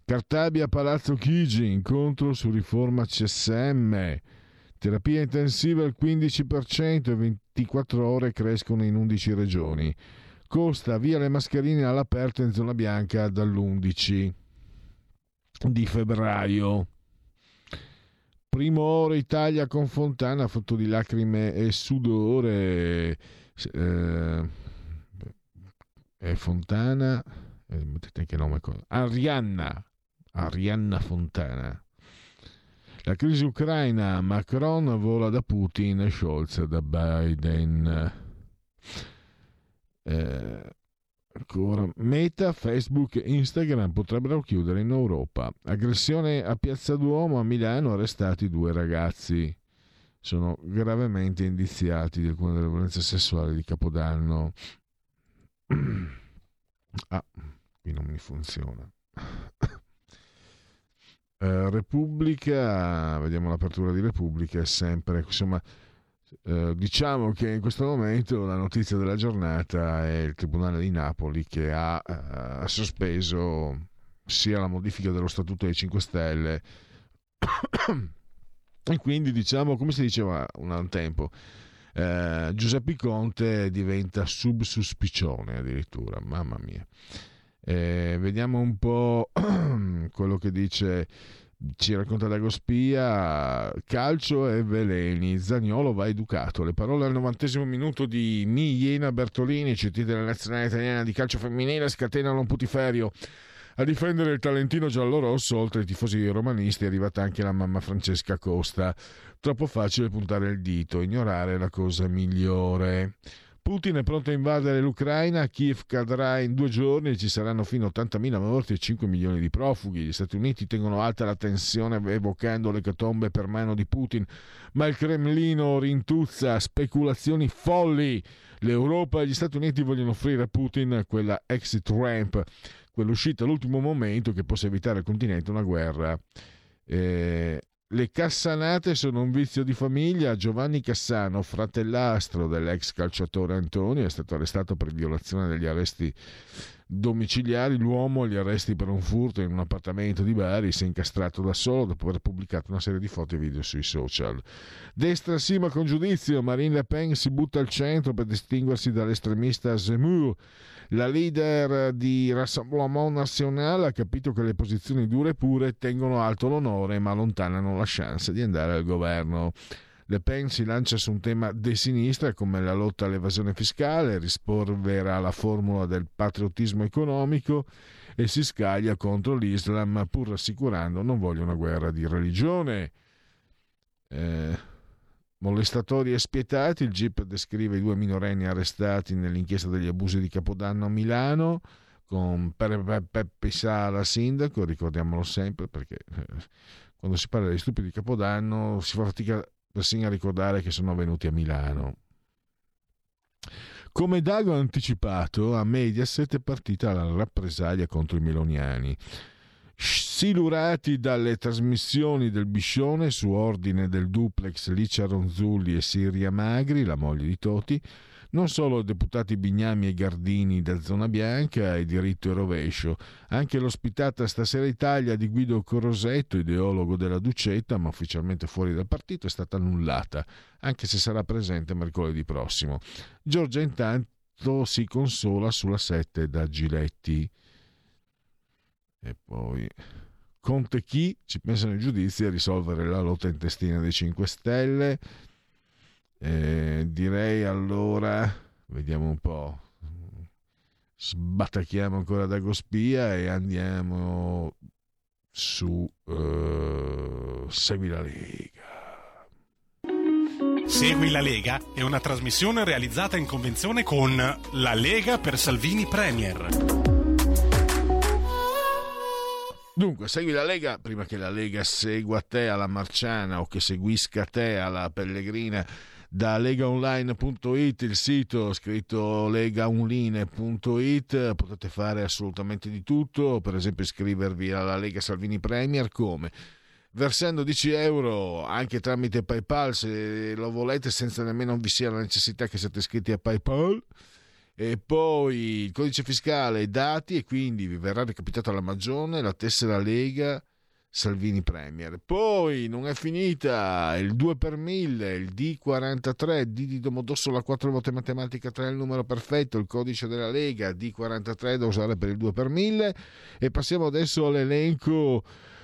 Cartabia Palazzo Chigi, incontro su riforma CSM. Terapia intensiva al 15% e 24 ore crescono in 11 regioni. Costa via le mascherine all'aperto in zona bianca dall'11 di febbraio. Primo oro Italia con Fontana, foto di lacrime e sudore. Eh, e Fontana eh, mettete anche nome Arianna Arianna Fontana. La crisi ucraina Macron vola da Putin Scholz da Biden. Eh, ancora Meta, Facebook e Instagram potrebbero chiudere in Europa. Aggressione a Piazza Duomo a Milano arrestati due ragazzi. Sono gravemente indiziati di alcune delle violenze sessuali di Capodanno. (clears throat) Ah qui non mi funziona. (coughs) eh, Repubblica, vediamo l'apertura di Repubblica, è sempre, insomma, eh, diciamo che in questo momento la notizia della giornata è il Tribunale di Napoli che ha, eh, sospeso sia la modifica dello Statuto dei 5 Stelle (coughs) e quindi diciamo, come si diceva un tempo, eh, Giuseppe Conte diventa subsuspicione addirittura, mamma mia. Eh, vediamo un po' (clears throat) quello che dice ci racconta Dagospia calcio e veleni Zagnolo va educato le parole al novantesimo minuto di Migliena Bertolini CT della nazionale italiana di calcio femminile scatenano un putiferio. A difendere il talentino giallo-rosso oltre ai tifosi romanisti è arrivata anche la mamma Francesca Costa. Troppo facile puntare il dito ignorare la cosa migliore Putin è pronto a invadere l'Ucraina, Kiev cadrà in due giorni ci saranno fino a 80.000 morti e 5 milioni di profughi. Gli Stati Uniti tengono alta la tensione evocando le catombe per mano di Putin, ma il Cremlino rintuzza speculazioni folli. L'Europa e gli Stati Uniti vogliono offrire a Putin quella exit ramp, quell'uscita all'ultimo momento che possa evitare al continente una guerra. Eh, le cassanate sono un vizio di famiglia. Giovanni Cassano, fratellastro dell'ex calciatore Antonio, è stato arrestato per violazione degli arresti domiciliari. L'uomo agli arresti per un furto in un appartamento di Bari si è incastrato da solo dopo aver pubblicato una serie di foto e video sui social. Destra sì ma con giudizio. Marine Le Pen si butta al centro per distinguersi dall'estremista Zemmour. La leader di Rassemblement National ha capito che le posizioni dure e pure tengono alto l'onore ma allontanano la chance di andare al governo. Le Pen si lancia su un tema de sinistra come la lotta all'evasione fiscale, rispolvera la formula del patriottismo economico e si scaglia contro l'Islam pur rassicurando non voglio una guerra di religione. Eh, Molestatori e spietati, il GIP descrive i due minorenni arrestati nell'inchiesta degli abusi di Capodanno a Milano con Peppe Sala sindaco, ricordiamolo sempre perché eh, quando si parla di stupidi di Capodanno si fa fatica persino a ricordare che sono venuti a Milano. Come Dago ha anticipato, a Mediaset è partita la rappresaglia contro i meloniani silurati dalle trasmissioni del Biscione su ordine del duplex Licia Ronzulli e Siria Magri, la moglie di Toti, Non solo deputati Bignami e Gardini da Zona Bianca e diritto e rovescio, anche l'ospitata Stasera Italia di Guido Corosetto, ideologo della Ducetta, ma ufficialmente fuori dal partito, è stata annullata, anche se sarà presente mercoledì prossimo. Giorgia intanto si consola sulla 7 da Giletti. E poi Conte chi ci pensano i giudizi a risolvere la lotta intestina dei 5 Stelle. Eh, direi allora, vediamo un po', sbattacchiamo ancora da Gospia e andiamo su uh, Segui la Lega. Segui la Lega è una trasmissione realizzata in convenzione con La Lega per Salvini Premier. Dunque, segui la Lega prima che la Lega segua te alla Marciana o che seguisca te alla Pellegrina da legaonline.it, il sito scritto legaonline.it, potete fare assolutamente di tutto, per esempio iscrivervi alla Lega Salvini Premier come? Versando 10 euro anche tramite PayPal se lo volete senza nemmeno vi sia la necessità che siate iscritti a PayPal e poi il codice fiscale, i dati e quindi vi verrà recapitata la magione, la tessera Lega Salvini Premier. Poi non è finita il 2 per 1000, il D43, D di Domodossola 4 volte matematica 3 è il numero perfetto, il codice della Lega D43 da usare per il 2 per 1000 e passiamo adesso all'elenco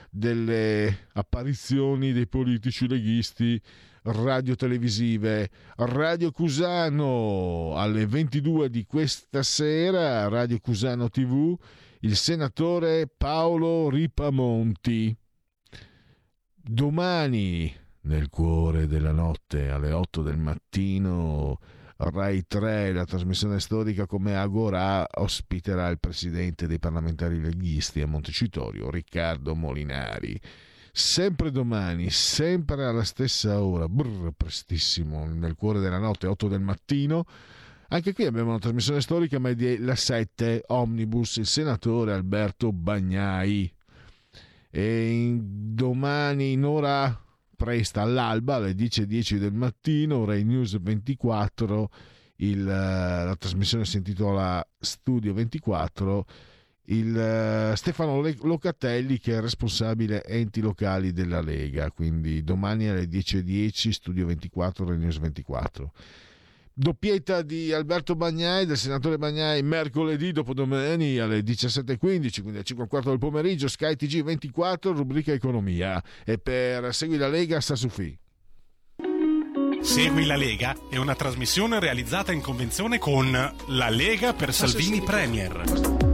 delle apparizioni dei politici leghisti radio-televisive. Radio Cusano alle 22 di questa sera, Radio Cusano TV, il senatore Paolo Ripamonti. Domani, nel cuore della notte, alle 8 del mattino, Rai 3, la trasmissione storica come Agora, ospiterà il presidente dei parlamentari leghisti a Montecitorio, Riccardo Molinari sempre domani, sempre alla stessa ora, brr, prestissimo, nel cuore della notte, 8 del mattino. Anche qui abbiamo una trasmissione storica, ma è di la 7 Omnibus, il senatore Alberto Bagnai. E in, domani in ora presta all'alba, alle 10.10 del mattino, Rai News 24, il, la trasmissione si intitola Studio 24 il uh, Stefano Locatelli che è responsabile enti locali della Lega, quindi domani alle 10.10 Studio 24, Renews 24. Doppietta di Alberto Bagnai, del senatore Bagnai, mercoledì dopodomani alle 17.15, quindi alle 5 del pomeriggio, Sky TG 24, rubrica Economia. E per Segui la Lega sta su FI. Segui la Lega è una trasmissione realizzata in convenzione con La Lega per Salvini Premier.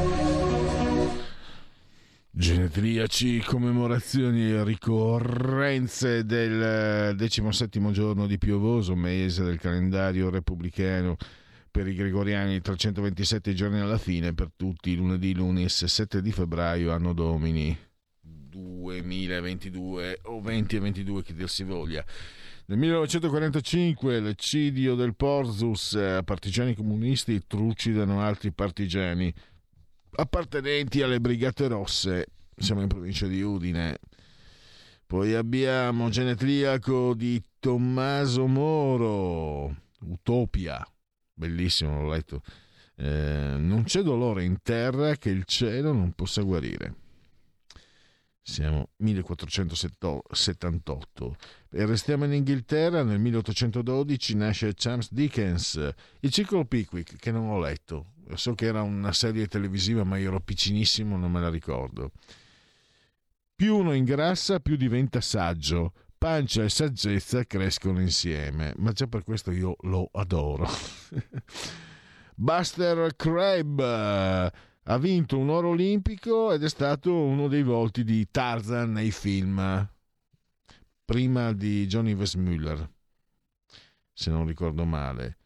Genetriaci, commemorazioni e ricorrenze del 17 giorno di piovoso mese del calendario repubblicano. Per i gregoriani 327 giorni alla fine per tutti lunedì lunis 7 di febbraio anno domini. 2022 o 20 e 22 che dir si voglia. Nel 1945 l'eccidio del Porzus partigiani comunisti trucidano altri partigiani appartenenti alle Brigate Rosse, siamo in provincia di Udine. Poi abbiamo Genetriaco di Tommaso Moro, Utopia, bellissimo, l'ho letto. Eh, non c'è dolore in terra che il cielo non possa guarire. Siamo 1478 e restiamo in Inghilterra. Nel 1812 nasce Charles Dickens, il ciclo Pickwick, che non ho letto. So che era una serie televisiva, ma io ero piccinissimo, non me la ricordo. Più uno ingrassa, più diventa saggio. pancia e saggezza crescono insieme, ma già per questo io lo adoro. (laughs) Buster Crab ha vinto un oro olimpico ed è stato uno dei volti di Tarzan nei film, prima di Johnny Weissmuller, se non ricordo male.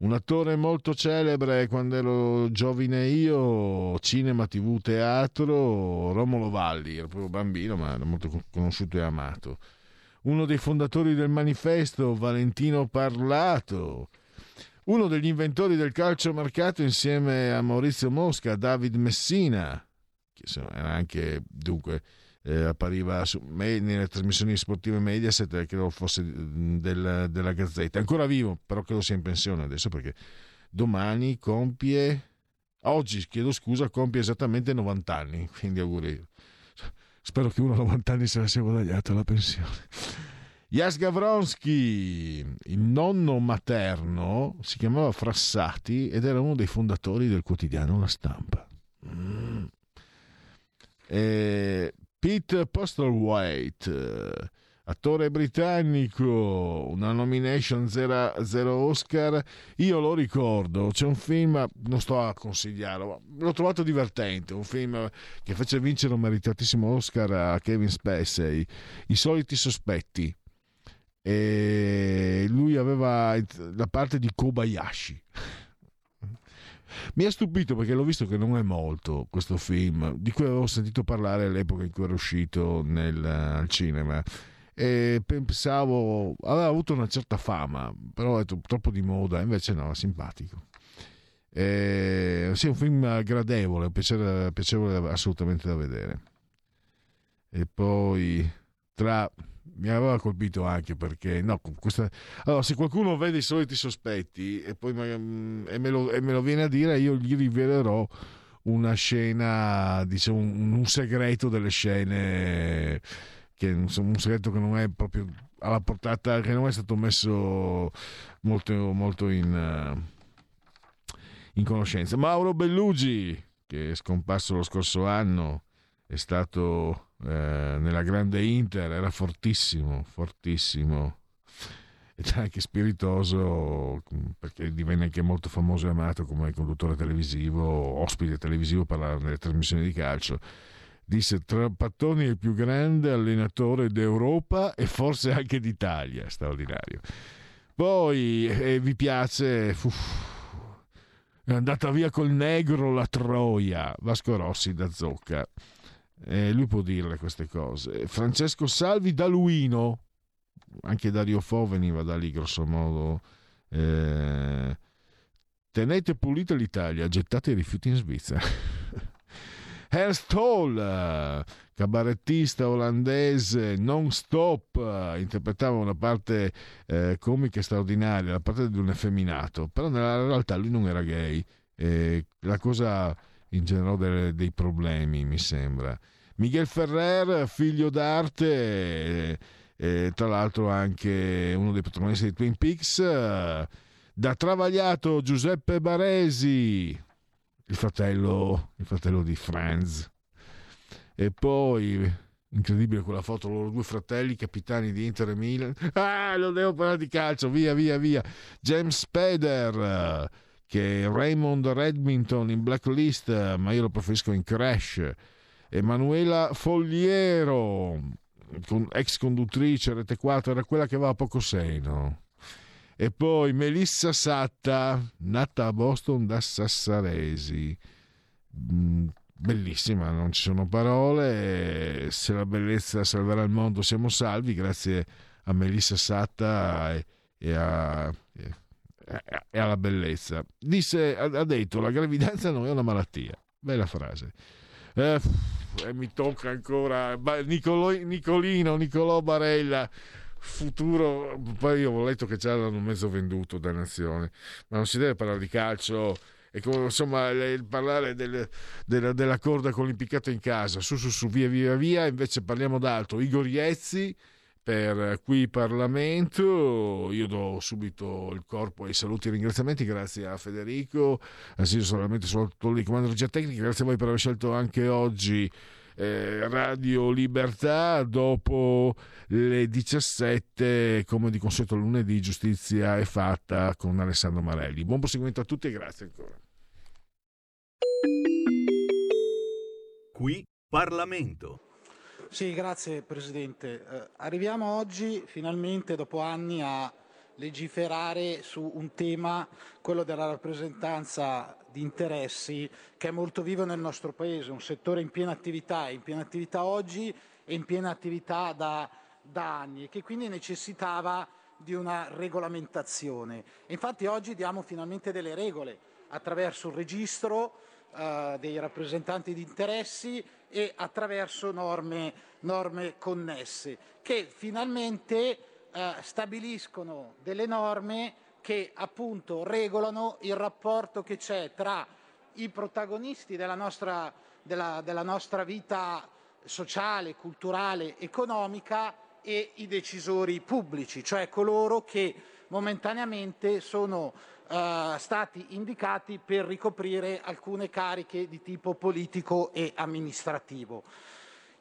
Un attore molto celebre quando ero giovane io, cinema, tv, teatro, Romolo Valli, ero proprio bambino ma era molto conosciuto e amato. Uno dei fondatori del manifesto, Valentino Parlato, uno degli inventori del calciomercato insieme a Maurizio Mosca, David Messina, che era anche dunque eh, appariva su, nelle trasmissioni sportive Mediaset, credo fosse del, della Gazzetta. Ancora vivo, però credo sia in pensione adesso perché domani compie, oggi chiedo scusa, compie esattamente 90 anni, (laughs) quindi auguri. Spero che uno a 90 anni se la sia guadagnato la pensione. Jas Gavronsky, il nonno materno, si chiamava Frassati ed era uno dei fondatori del quotidiano La Stampa. Mm. E Pete Postlethwaite, attore britannico, una nomination 0 Oscar. Io lo ricordo, c'è un film, non sto a consigliarlo, l'ho trovato divertente, un film che fece vincere un meritatissimo Oscar a Kevin Spacey, I soliti sospetti. E lui aveva la parte di Kobayashi. Mi ha stupito perché l'ho visto che non è molto questo film, di cui avevo sentito parlare all'epoca in cui era uscito nel, al cinema. E pensavo aveva avuto una certa fama, però è troppo di moda, invece no, è simpatico. E, sì, è un film gradevole, piacevole, piacevole assolutamente da vedere. E poi tra mi aveva colpito anche perché no, questa... allora, se qualcuno vede i soliti sospetti e poi mm, e me, lo, e me lo viene a dire, io gli rivelerò una scena, diciamo, un, un segreto delle scene, che insomma, un segreto che non è proprio alla portata, che non è stato messo molto, molto in, in conoscenza. Mauro Bellugi, che è scomparso lo scorso anno, è stato eh, nella grande Inter, era fortissimo, fortissimo ed anche spiritoso perché divenne anche molto famoso e amato come conduttore televisivo, ospite televisivo per le trasmissioni di calcio. Disse Trapattoni è il più grande allenatore d'Europa e forse anche d'Italia, straordinario. Poi eh, vi piace, uff, è andata via col negro la Troia, Vasco Rossi da Zocca. Eh, lui può dirle queste cose. Francesco Salvi da Luino, anche Dario Fo veniva da lì grosso modo. Eh, tenete pulita l'Italia, gettate i rifiuti in Svizzera. (laughs) Ernst Toll, cabarettista olandese non stop, interpretava una parte eh, comica straordinaria, la parte di un effeminato, però nella realtà lui non era gay. Eh, la cosa ingenerò dei, dei problemi, mi sembra. Miguel Ferrer, figlio d'arte, eh, tra l'altro anche uno dei protagonisti di Twin Peaks, eh, da travagliato Giuseppe Baresi, il fratello, il fratello di Friends. E poi, incredibile quella foto, loro due fratelli, capitani di Inter e Milan. Ah, non devo parlare di calcio, via, via, via. James Spader, che Raymond Redmington in Blacklist, ma io lo preferisco in Crash. Emanuela Fogliero, ex conduttrice Rete 4, era quella che aveva poco seno. E poi Melissa Satta, nata a Boston da Sassaresi. Mm, bellissima, non ci sono parole. Se la bellezza salverà il mondo, siamo salvi, grazie a Melissa Satta e, a, e alla bellezza. Disse, ha detto, la gravidanza non è una malattia. Bella frase. Eh, mi tocca ancora Nicolo, Nicolino, Nicolò Barella futuro poi io ho letto che già l'hanno mezzo venduto da nazione ma non si deve parlare di calcio e come, insomma il parlare del, della, della, corda con l'impiccato in casa su su su via via via invece parliamo d'altro Igor Iezzi per qui Parlamento. Io do subito il corpo ai saluti e ringraziamenti, grazie a Federico, assiso solamente sotto di comando regia tecnica, grazie a voi per aver scelto anche oggi eh, Radio Libertà, dopo le 17, come di consueto lunedì, giustizia è fatta con Alessandro Marelli. Buon proseguimento a tutti e grazie ancora. Qui Parlamento. Sì, grazie Presidente. Eh, arriviamo oggi finalmente dopo anni a legiferare su un tema, quello della rappresentanza di interessi, che è molto vivo nel nostro Paese, un settore in piena attività, in piena attività oggi e in piena attività da, da anni e che quindi necessitava di una regolamentazione. Infatti oggi diamo finalmente delle regole attraverso il registro eh, dei rappresentanti di interessi e attraverso norme, norme connesse che finalmente eh, stabiliscono delle norme che appunto regolano il rapporto che c'è tra i protagonisti della nostra, della, della nostra vita sociale, culturale, economica e i decisori pubblici, cioè coloro che momentaneamente sono uh, stati indicati per ricoprire alcune cariche di tipo politico e amministrativo.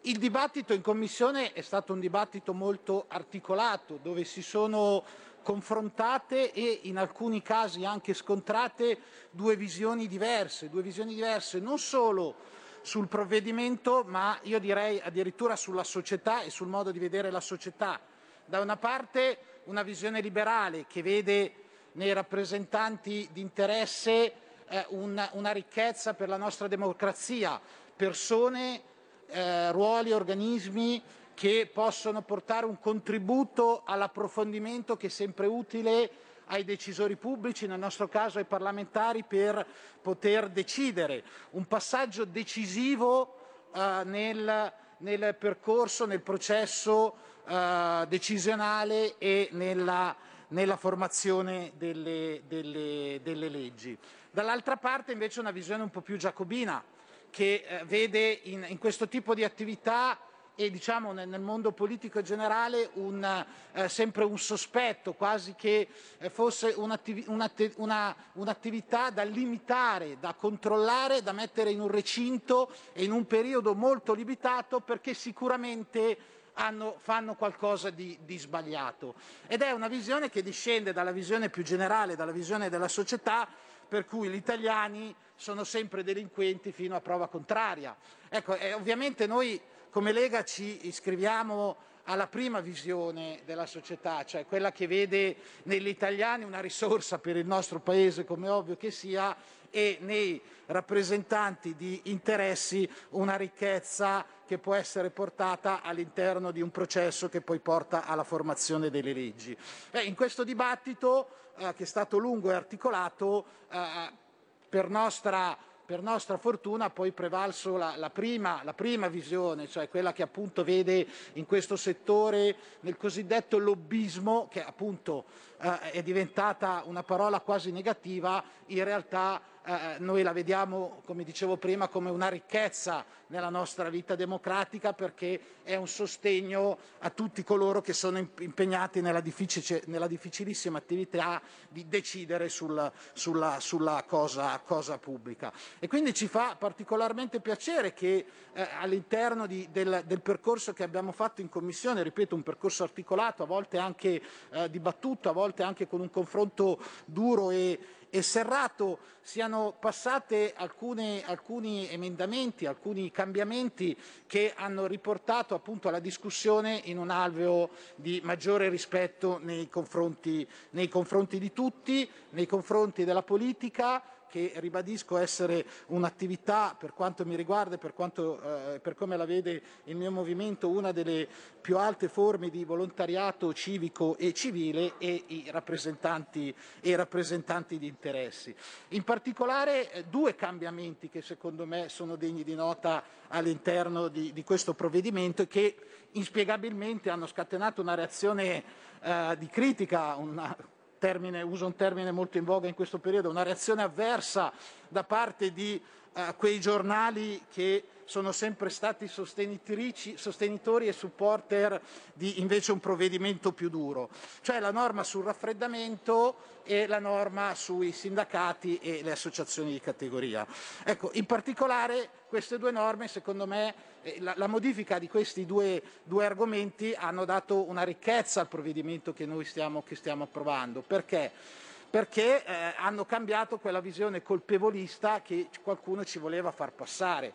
Il dibattito in Commissione è stato un dibattito molto articolato, dove si sono confrontate e in alcuni casi anche scontrate due visioni diverse, due visioni diverse non solo sul provvedimento, ma io direi addirittura sulla società e sul modo di vedere la società. Da una parte una visione liberale che vede nei rappresentanti di interesse eh, una, una, ricchezza per la nostra democrazia, persone, eh, ruoli, organismi che possono portare un contributo all'approfondimento che è sempre utile ai decisori pubblici, nel nostro caso ai parlamentari, per poter decidere. Un passaggio decisivo eh, nel, nel, percorso, nel processo eh, decisionale e nella, nella formazione delle, delle, delle leggi. Dall'altra parte invece una visione un po' più giacobina che eh, vede in, in questo tipo di attività e diciamo nel, mondo politico generale un, eh, sempre un sospetto, quasi che eh, fosse un'attiv- una, un'attività da limitare, da controllare, da mettere in un recinto e in un periodo molto limitato perché sicuramente hanno, fanno qualcosa di, di, sbagliato. Ed è una visione che discende dalla visione più generale, dalla visione della società, per cui gli italiani sono sempre delinquenti fino a prova contraria. Ecco, ovviamente noi come Lega ci iscriviamo alla prima visione della società, cioè quella che vede negli italiani una risorsa per il nostro Paese, come ovvio che sia, e nei rappresentanti di interessi una ricchezza che può essere portata all'interno di un processo che poi porta alla formazione delle leggi. Beh, in questo dibattito, eh, che è stato lungo e articolato, eh, per nostra per nostra fortuna poi prevalso la, la, prima, la, prima, visione, cioè quella che appunto vede in questo settore, nel cosiddetto lobbismo, che appunto eh, è diventata una parola quasi negativa, in realtà eh, noi la vediamo, come dicevo prima, come una ricchezza nella nostra vita democratica perché è un sostegno a tutti coloro che sono impegnati nella, difficile, nella difficilissima attività di decidere sul, sulla, sulla cosa, cosa, pubblica. E quindi ci fa particolarmente piacere che eh, all'interno di, del, del, percorso che abbiamo fatto in Commissione, ripeto un percorso articolato, a volte anche eh, dibattuto, a volte anche con un confronto duro e, e serrato. Siano alcune, alcuni emendamenti, alcuni cambiamenti che hanno riportato appunto alla discussione in un alveo di maggiore rispetto nei confronti, nei confronti di tutti, nei confronti della politica che ribadisco essere un'attività, per quanto mi riguarda e per, quanto, eh, per come la vede il mio movimento, una delle più alte forme di volontariato civico e civile e i rappresentanti, e i rappresentanti di interessi. In particolare eh, due cambiamenti che secondo me sono degni di nota all'interno di, di questo provvedimento e che inspiegabilmente hanno scatenato una reazione eh, di critica, una, termine, uso un termine molto in voga in questo periodo, una reazione avversa da parte di eh, quei giornali che sono sempre stati sostenitori e supporter di invece un provvedimento più duro, cioè la norma sul raffreddamento e la norma sui sindacati e le associazioni di categoria. Ecco, in particolare queste due norme, secondo me, eh, la, la modifica di questi due, due, argomenti hanno dato una ricchezza al provvedimento che noi stiamo, che stiamo approvando. Perché? Perché eh, hanno cambiato quella visione colpevolista che qualcuno ci voleva far passare.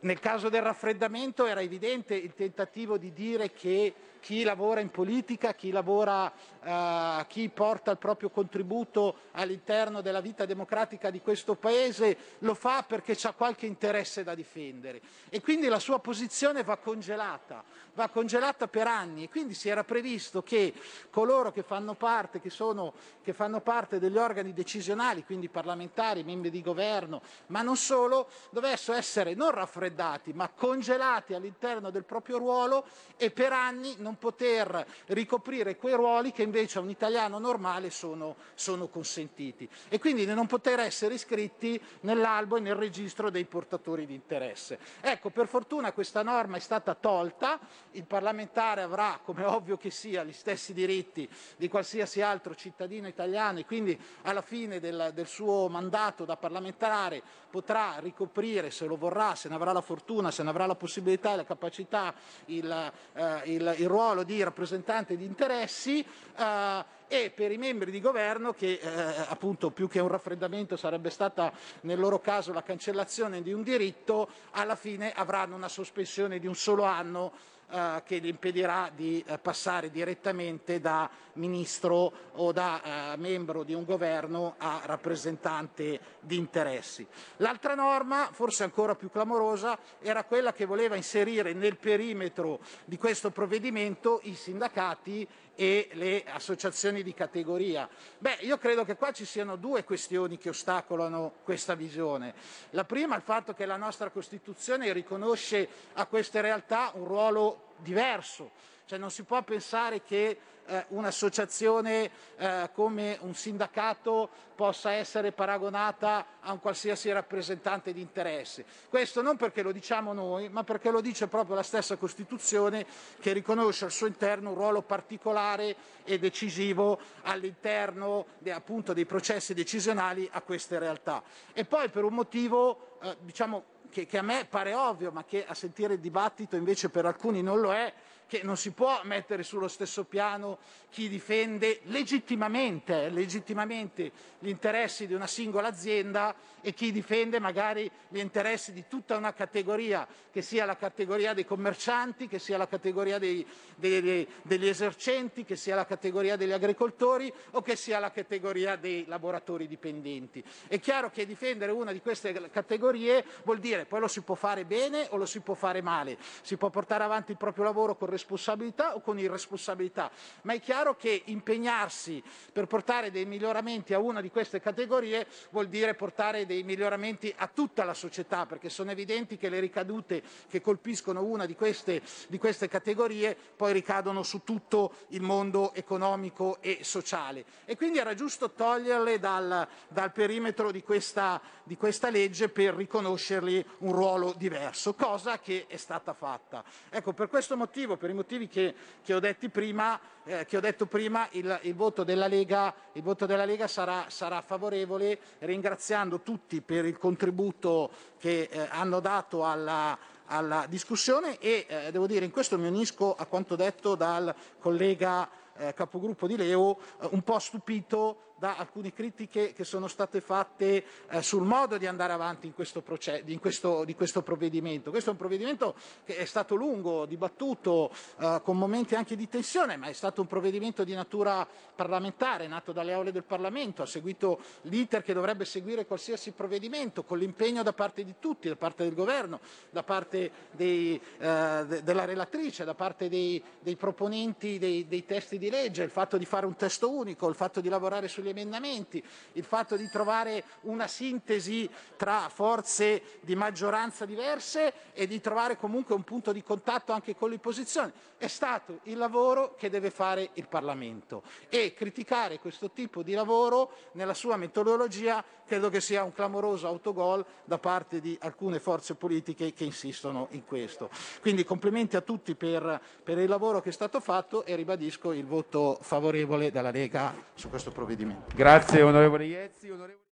Nel caso del raffreddamento era evidente il tentativo di dire che chi lavora in politica, chi, lavora, eh, chi porta il proprio contributo all'interno della vita democratica di questo Paese lo fa perché ha qualche interesse da difendere. E quindi la sua posizione va congelata, va congelata per anni. E quindi si era previsto che coloro che fanno parte, che sono, che fanno parte degli organi decisionali, quindi parlamentari, membri di governo, ma non solo, dovessero essere non raffreddati ma congelati all'interno del proprio ruolo e per anni non non poter ricoprire quei ruoli che invece a un italiano normale sono, sono consentiti e quindi di non poter essere iscritti nell'albo e nel registro dei portatori di interesse. Ecco, per fortuna questa norma è stata tolta, il parlamentare avrà, come ovvio che sia, gli stessi diritti di qualsiasi altro cittadino italiano e quindi alla fine del, del suo mandato da parlamentare potrà ricoprire, se lo vorrà, se ne avrà la fortuna, se ne avrà la possibilità e la capacità, il, eh, il, il ruolo di rappresentante di interessi eh, e per i membri di governo che eh, appunto più che un raffreddamento sarebbe stata nel loro caso la cancellazione di un diritto, alla fine avranno una sospensione di un solo anno eh, che gli impedirà di eh, passare direttamente da ministro o da eh, membro di un governo a rappresentante di interessi. L'altra norma, forse ancora più clamorosa, era quella che voleva inserire nel perimetro di questo provvedimento i sindacati e le associazioni di categoria. Beh, io credo che qua ci siano due questioni che ostacolano questa visione. La prima è il fatto che la nostra Costituzione riconosce a queste realtà un ruolo diverso, cioè non si può pensare che eh, un'associazione eh, come un sindacato possa essere paragonata a un qualsiasi rappresentante di interesse. Questo non perché lo diciamo noi, ma perché lo dice proprio la stessa Costituzione che riconosce al suo interno un ruolo particolare e decisivo all'interno de, appunto, dei processi decisionali a queste realtà. E poi per un motivo eh, diciamo, che, che a me pare ovvio, ma che a sentire il dibattito invece per alcuni non lo è, che non si può mettere sullo stesso piano chi difende legittimamente, eh, legittimamente gli interessi di una singola azienda e chi difende magari gli interessi di tutta una categoria, che sia la categoria dei commercianti, che sia la categoria dei, dei, degli esercenti, che sia la categoria degli agricoltori o che sia la categoria dei lavoratori dipendenti. È chiaro che difendere una di queste categorie vuol dire poi lo si può fare bene o lo si può fare male, si può portare avanti il proprio lavoro con responsabilità o con irresponsabilità, ma è chiaro che impegnarsi per portare dei miglioramenti a una di queste categorie vuol dire portare dei miglioramenti a tutta la società, perché sono evidenti che le ricadute che colpiscono una di queste, di queste categorie poi ricadono su tutto il mondo economico e sociale. E quindi era giusto toglierle dal, dal perimetro di questa, di questa legge per riconoscergli un ruolo diverso, cosa che è stata fatta. Ecco, per questo motivo, per i motivi che, che, ho, prima, eh, che ho, detto prima, il, il, voto della Lega, voto della Lega sarà, sarà, favorevole, ringraziando tutti per il contributo che eh, hanno dato alla, alla discussione e eh, devo dire in questo mi unisco a quanto detto dal collega eh, capogruppo di Leo, eh, un po' stupito da alcune critiche che sono state fatte eh, sul modo di andare avanti in questo, in questo, di questo provvedimento. Questo è un provvedimento che è stato lungo, dibattuto, eh, con momenti anche di tensione, ma è stato un provvedimento di natura parlamentare, nato dalle aule del Parlamento, ha seguito l'iter che dovrebbe seguire qualsiasi provvedimento, con l'impegno da parte di tutti, da parte del Governo, da parte dei, eh, de, della relatrice, da parte dei, dei proponenti dei, dei testi di legge, il fatto di fare un testo unico, il fatto di lavorare sugli emendamenti, il fatto di trovare una sintesi tra forze di maggioranza diverse e di trovare comunque un punto di contatto anche con l'opposizione. È stato il lavoro che deve fare il Parlamento e criticare questo tipo di lavoro nella sua metodologia credo che sia un clamoroso autogol da parte di alcune forze politiche che insistono in questo. Quindi complimenti a tutti per, per il lavoro che è stato fatto e ribadisco il voto favorevole della Lega su questo provvedimento. Grazie onorevole Iezzi. Onorevole...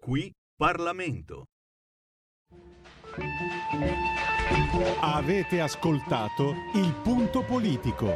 Qui Parlamento. Avete ascoltato il punto politico.